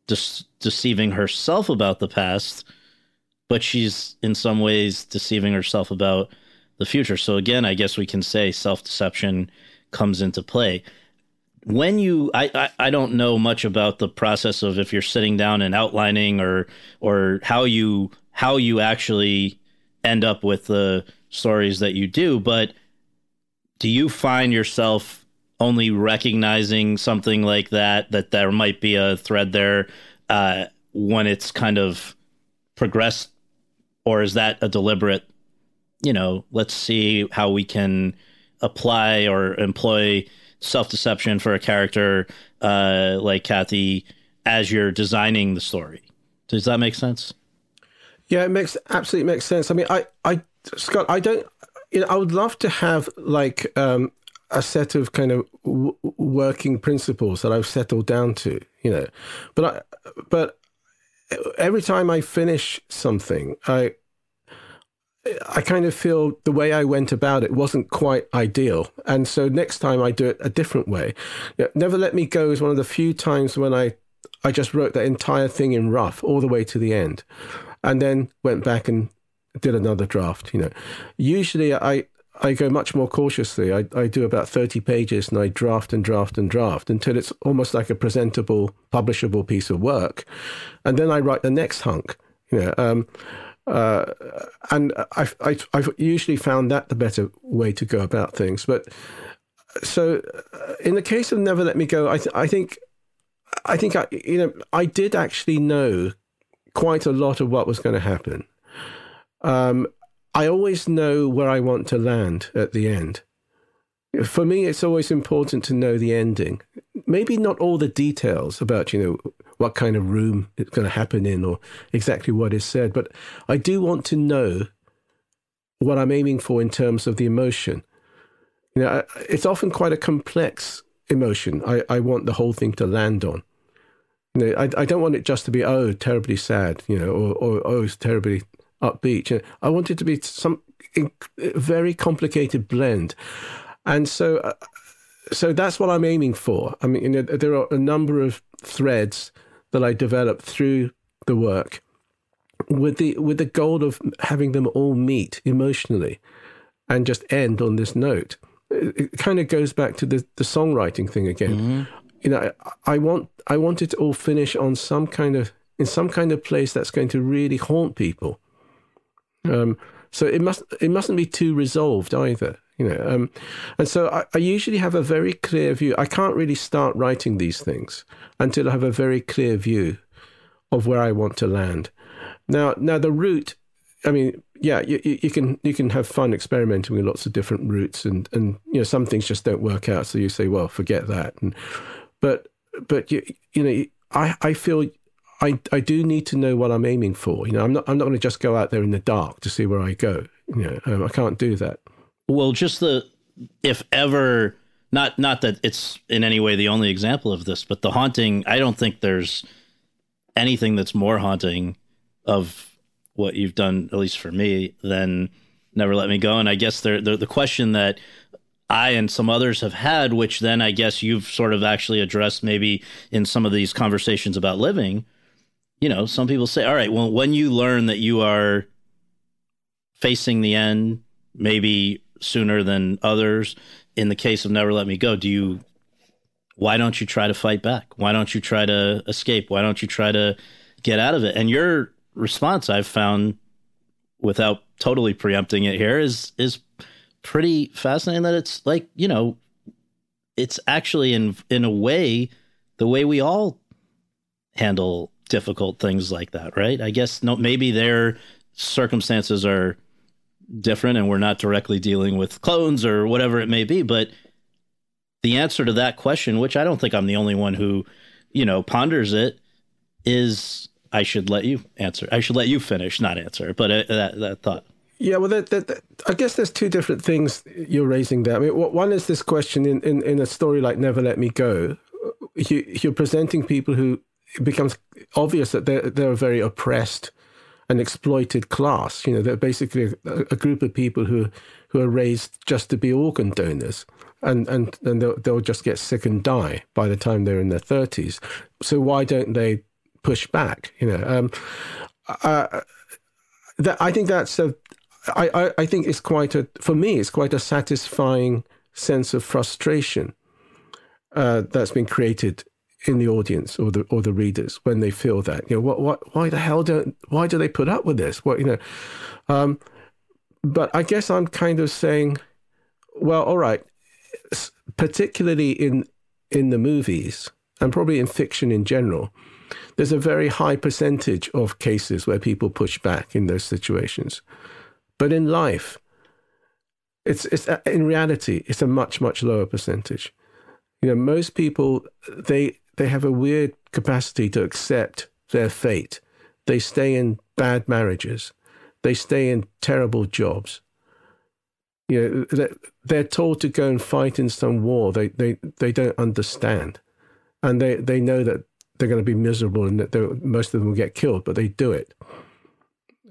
de- deceiving herself about the past but she's in some ways deceiving herself about the future. So again, I guess we can say self-deception comes into play. When you, I, I, I don't know much about the process of if you're sitting down and outlining or or how you how you actually end up with the stories that you do, but do you find yourself only recognizing something like that that there might be a thread there uh, when it's kind of progressed or is that a deliberate you know let's see how we can apply or employ self-deception for a character uh, like kathy as you're designing the story? Does that make sense? Yeah it makes absolutely makes sense. I mean i i scott i don't you know i would love to have like um, a set of kind of w- working principles that i've settled down to you know but i but every time I finish something, I I kind of feel the way I went about it wasn't quite ideal. And so next time I do it a different way. Never Let Me Go is one of the few times when I, I just wrote that entire thing in rough all the way to the end and then went back and did another draft, you know. Usually I, I go much more cautiously. I, I do about 30 pages and I draft and draft and draft until it's almost like a presentable, publishable piece of work. And then I write the next hunk, you know. Um, uh, and I've, I've, usually found that the better way to go about things. But so uh, in the case of Never Let Me Go, I, th- I think, I think I, you know, I did actually know quite a lot of what was going to happen. Um, I always know where I want to land at the end. For me, it's always important to know the ending. Maybe not all the details about, you know, what kind of room it's going to happen in or exactly what is said. But I do want to know what I'm aiming for in terms of the emotion. You know, it's often quite a complex emotion. I, I want the whole thing to land on. You know, I, I don't want it just to be, oh, terribly sad, you know, or, or oh, it's terribly upbeat. Know, I want it to be some very complicated blend. And so uh, so that's what I'm aiming for. I mean, you know, there are a number of threads that I developed through the work with the with the goal of having them all meet emotionally and just end on this note. It, it kind of goes back to the, the songwriting thing again. Mm-hmm. You know, I, I want I want it to all finish on some kind of in some kind of place that's going to really haunt people. Um, so it must it mustn't be too resolved either you know um, and so I, I, usually have a very clear view. I can't really start writing these things until i have a very clear view of where i want to land. Now now the route i mean yeah you, you can you can have fun experimenting with lots of different routes and and you know some things just don't work out. So you say well forget that. And but but you you know i i feel I, I do need to know what I'm aiming for. You know, I'm not I'm not going to just go out there in the dark to see where I go. You know, um, I can't do that. Well, just the if ever not not that it's in any way the only example of this, but the haunting. I don't think there's anything that's more haunting of what you've done, at least for me, than Never Let Me Go. And I guess the the question that I and some others have had, which then I guess you've sort of actually addressed maybe in some of these conversations about living. You know, some people say, all right, well, when you learn that you are facing the end, maybe sooner than others. In the case of Never Let Me Go, do you why don't you try to fight back? Why don't you try to escape? Why don't you try to get out of it? And your response I've found without totally preempting it here is is pretty fascinating that it's like, you know, it's actually in in a way the way we all handle difficult things like that, right? I guess no maybe their circumstances are different and we're not directly dealing with clones or whatever it may be. But the answer to that question, which I don't think I'm the only one who, you know, ponders it, is I should let you answer. I should let you finish, not answer. But uh, that, that thought. Yeah, well, that, that, that, I guess there's two different things you're raising there. I mean, one is this question in, in, in a story like Never Let Me Go. You, you're presenting people who it becomes obvious that they're, they're a very oppressed and exploited class. You know, they're basically a, a, group of people who who are raised just to be organ donors, and and and they'll, they'll just get sick and die by the time they're in their thirties. So why don't they push back? You know, um, uh, that I think that's a. I, I, I think it's quite a for me it's quite a satisfying sense of frustration uh, that's been created in the audience or the or the readers when they feel that you know what what why the hell don't why do they put up with this? What you know um, but I guess I'm kind of saying well all right particularly in in the movies and probably in fiction in general there's a very high percentage of cases where people push back in those situations. But in life it's it's in reality it's a much much lower percentage. You know most people they they have a weird capacity to accept their fate. They stay in bad marriages. They stay in terrible jobs. You know, they're told to go and fight in some war they, they, they don't understand. And they, they know that they're going to be miserable and that most of them will get killed, but they do it.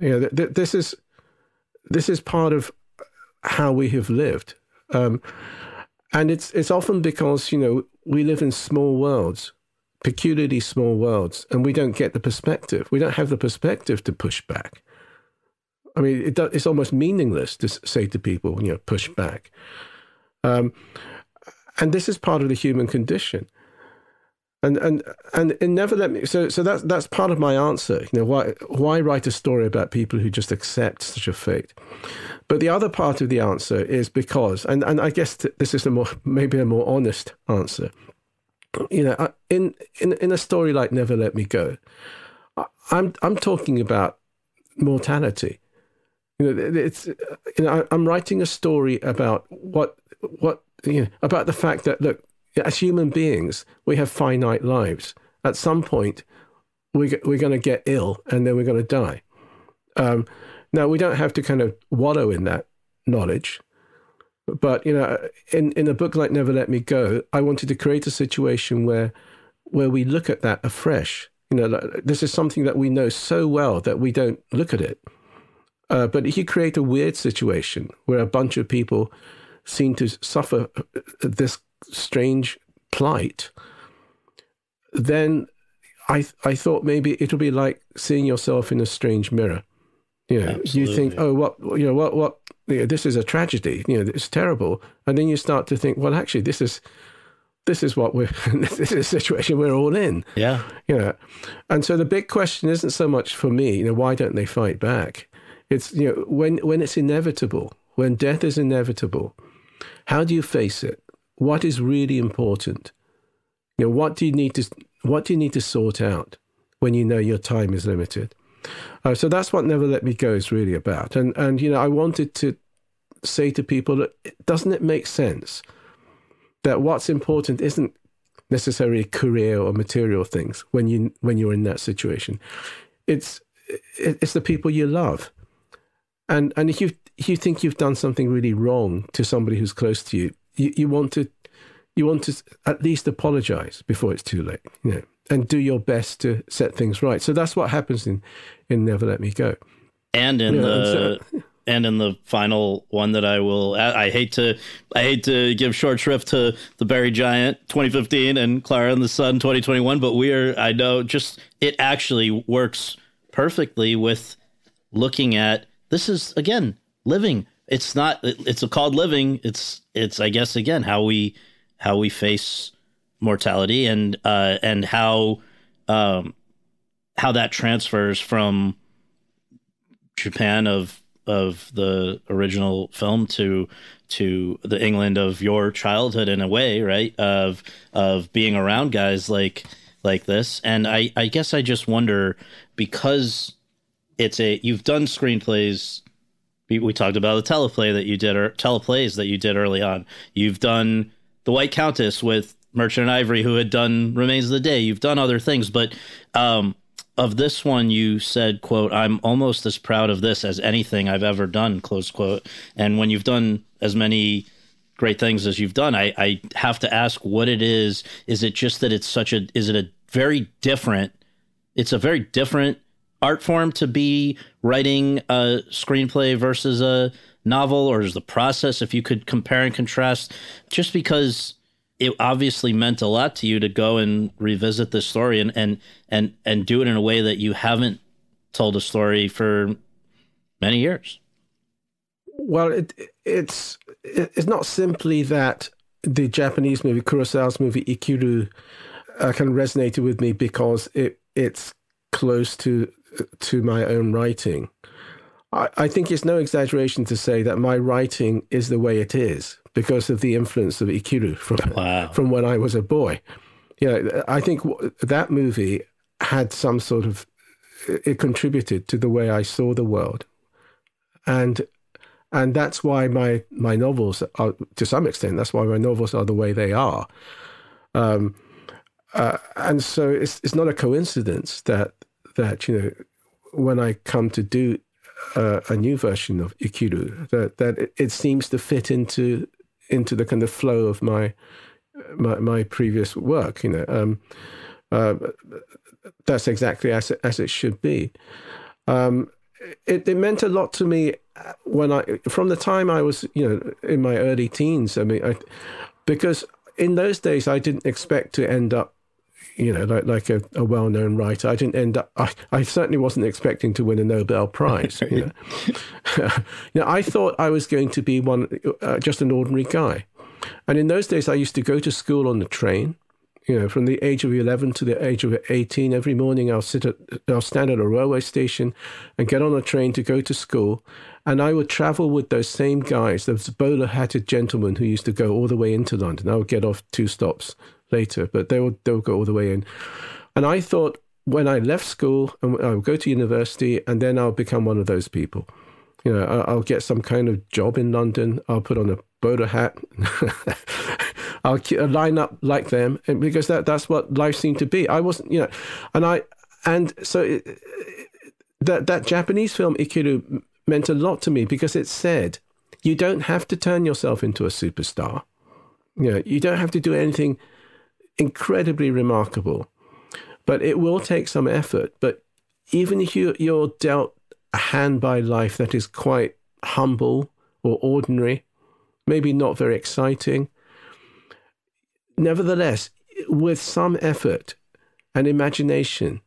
You know, th- this is this is part of how we have lived, um, and it's it's often because you know we live in small worlds, peculiarly small worlds, and we don't get the perspective. We don't have the perspective to push back. I mean, it, it's almost meaningless to say to people, you know, push back. Um, and this is part of the human condition. And and and it never let me. So so that's that's part of my answer. You know, why why write a story about people who just accept such a fate? But the other part of the answer is because, and, and I guess this is a more maybe a more honest answer. You know, in in in a story like Never Let Me Go, I'm I'm talking about mortality. You know, it's you know I'm writing a story about what what you know about the fact that look, as human beings, we have finite lives. At some point, we we're going to get ill and then we're going to die. Um, now, we don't have to kind of wallow in that knowledge. But, you know, in, in a book like Never Let Me Go, I wanted to create a situation where where we look at that afresh. You know, this is something that we know so well that we don't look at it. Uh, but if you create a weird situation where a bunch of people seem to suffer this strange plight, then I I thought maybe it'll be like seeing yourself in a strange mirror. You know, you think, oh, what you know, what what you know, this is a tragedy. You know, it's terrible, and then you start to think, well, actually, this is this is what we're this is a situation we're all in. Yeah. You know, and so the big question isn't so much for me. You know, why don't they fight back? It's you know when when it's inevitable, when death is inevitable, how do you face it? What is really important? You know, what do you need to what do you need to sort out when you know your time is limited? Uh, so that's what Never Let Me Go is really about. And and you know, I wanted to say to people, doesn't it make sense that what's important isn't necessarily career or material things when you when you're in that situation. It's it's the people you love, and and if you if you think you've done something really wrong to somebody who's close to you, you, you want to you want to at least apologize before it's too late. You know and do your best to set things right. So that's what happens in in Never Let Me Go. And in the and, so, and in the final one that I will I hate to I hate to give short shrift to the Buried Giant 2015 and Clara and the Sun 2021, but we are I know just it actually works perfectly with looking at this is again living. It's not it's a called living. It's it's I guess again how we how we face mortality and uh, and how um, how that transfers from Japan of of the original film to to the England of your childhood in a way, right? Of of being around guys like like this, and I I guess I just wonder because it's a you've done screenplays. We, talked about the teleplay that you did or teleplays that you did early on. You've done the White Countess with Merchant and Ivory, who had done Remains of the Day. You've done other things, but um, of this one, you said, "quote I'm almost as proud of this as anything I've ever done." Close quote. And when you've done as many great things as you've done, I, I have to ask what it is. Is it just that it's such a? Is it a very different? It's a very different art form to be writing a screenplay versus a novel, or is the process? If you could compare and contrast, just because it obviously meant a lot to you to go and revisit this story and and and and do it in a way that you haven't told a story for many years. Well, it, it's it's not simply that the Japanese movie Kurosawa's movie Ikiru uh, kind of resonated with me because it it's close to to my own writing. I, I think it's no exaggeration to say that my writing is the way it is because of the influence of Ikiru from wow. from when I was a boy. You know, I think that movie had some sort of it contributed to the way I saw the world, and and that's why my my novels are to some extent that's why my novels are the way they are. Um, uh, and so it's it's not a coincidence that that you know when I come to do uh, a new version of Ikiru that that it, seems to fit into into the kind of flow of my my, my previous work. You know, um, uh, that's exactly as it, as it should be. Um, it, it meant a lot to me when I from the time I was you know in my early teens. I mean, I, because in those days I didn't expect to end up you know, like like a, a well known writer. I didn't end up. I, I certainly wasn't expecting to win a Nobel Prize. you, know. you know, I thought I was going to be one, uh, just an ordinary guy. And in those days, I used to go to school on the train. You know, from the age of eleven to the age of eighteen, every morning I'll sit at, I'll stand at a railway station, and get on a train to go to school. And I would travel with those same guys, those bowler hatted gentlemen who used to go all the way into London. I would get off two stops later, but they'll they would go all the way in. And I thought when I left school, and I would go to university, and then I'll become one of those people. You know, I'll get some kind of job in London. I'll put on a bowler hat. I'll line up like them, and because that that's what life seemed to be. I wasn't, you know, and I and so it, that that Japanese film Ikiru meant a lot to me because it said you don't have to turn yourself into a superstar. You know, you don't have to do anything incredibly remarkable, but it will take some effort. But even if you, you're dealt a hand by life that is quite humble or ordinary, maybe not very exciting, nevertheless, with some effort and imagination,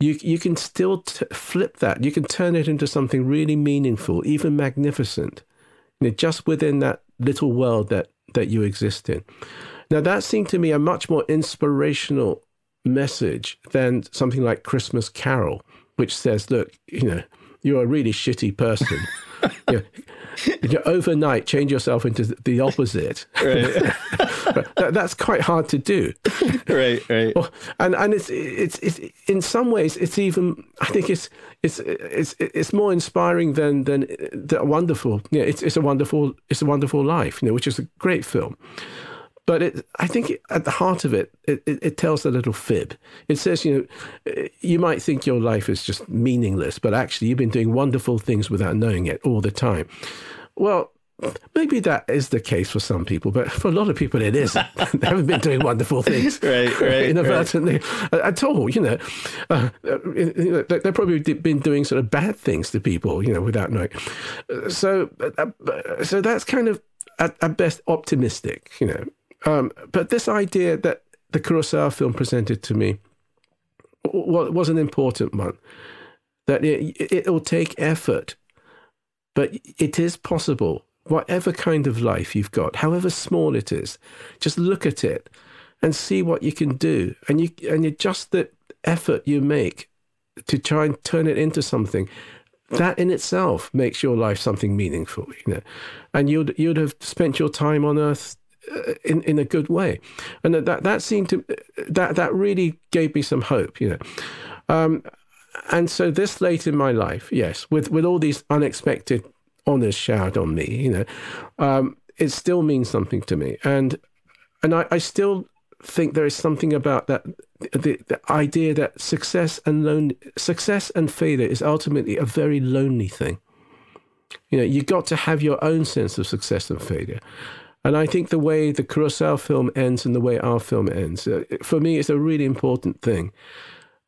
you you can still t- flip that. You can turn it into something really meaningful, even magnificent, you know, just within that little world that that you exist in. Now that seemed to me a much more inspirational message than something like Christmas Carol, which says, "Look, you know, you're a really shitty person." you, know, overnight change yourself into the opposite. Right. that, that's quite hard to do. Right, right. And and it's it's it's in some ways it's even I think it's it's it's it's more inspiring than than the wonderful. Yeah, you know, it's it's a wonderful it's a wonderful life. You know, which is a great film. But it, I think at the heart of it, it, it, it, tells a little fib. It says, you know, eh, you might think your life is just meaningless, but actually you've been doing wonderful things without knowing it all the time. Well, maybe that is the case for some people, but for a lot of people it isn't. they haven't been doing wonderful things right, right, inadvertently right. at all. You know, uh, uh they've probably been doing sort of bad things to people, you know, without knowing. Uh, so, uh, so that's kind of at, at best optimistic, you know. Um, but this idea that the Kurosawa film presented to me was an important one. That it, it will take effort, but it is possible. Whatever kind of life you've got, however small it is, just look at it and see what you can do. And you and you just the effort you make to try and turn it into something that in itself makes your life something meaningful you know and you'd you'd have spent your time on earth in in a good way, and that that seemed to that that really gave me some hope, you know. Um, and so this late in my life, yes, with with all these unexpected honors showered on me, you know, um, it still means something to me, and and I, I still think there is something about that the, the idea that success and lone success and failure is ultimately a very lonely thing. You know, you got to have your own sense of success and failure. And I think the way the Kurosawa film ends and the way our film ends, uh, for me, is a really important thing.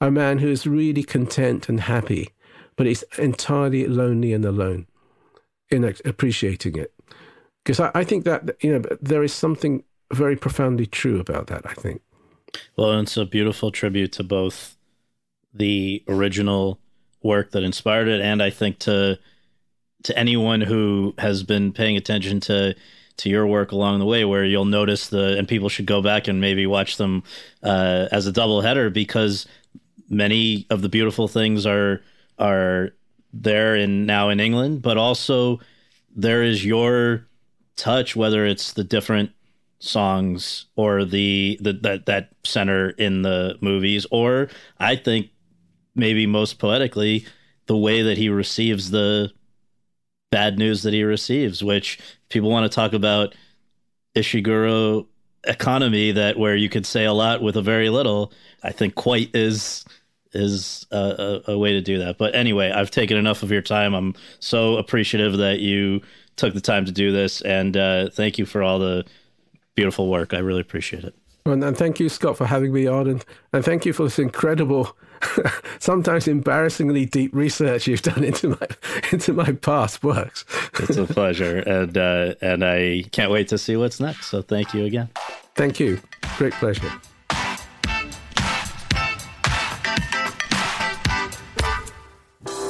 A man who is really content and happy, but he's entirely lonely and alone in appreciating it. Because I, I think that, you know, there is something very profoundly true about that, I think. Well, it's a beautiful tribute to both the original work that inspired it and I think to to anyone who has been paying attention to to your work along the way where you'll notice the and people should go back and maybe watch them uh, as a double header because many of the beautiful things are are there in now in England, but also there is your touch, whether it's the different songs or the, the that that center in the movies, or I think maybe most poetically the way that he receives the bad news that he receives, which people want to talk about Ishiguro economy that where you could say a lot with a very little. I think quite is is a, a, a, way to do that. But anyway, I've taken enough of your time. I'm so appreciative that you took the time to do this, and uh, thank you for all the beautiful work. I really appreciate it. And, and thank you, Scott, for having me on, and, and thank you for this incredible sometimes embarrassingly deep research you've done into my into my past works. it's a pleasure, and uh, and I can't wait to see what's next. So thank you again. Thank you. Great pleasure.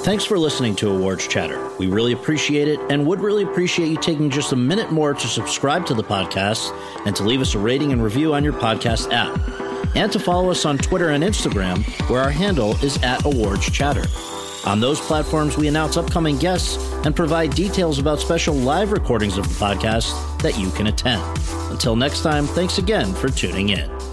Thanks for listening to Awards Chatter. We really appreciate it and would really appreciate you taking just a minute more to subscribe to the podcast and to leave us a rating and review on your podcast app and to follow us on Twitter and Instagram, where our handle is at Awards Chatter. On those platforms, we announce upcoming guests and provide details about special live recordings of the podcast that you can attend. Until next time, thanks again for tuning in.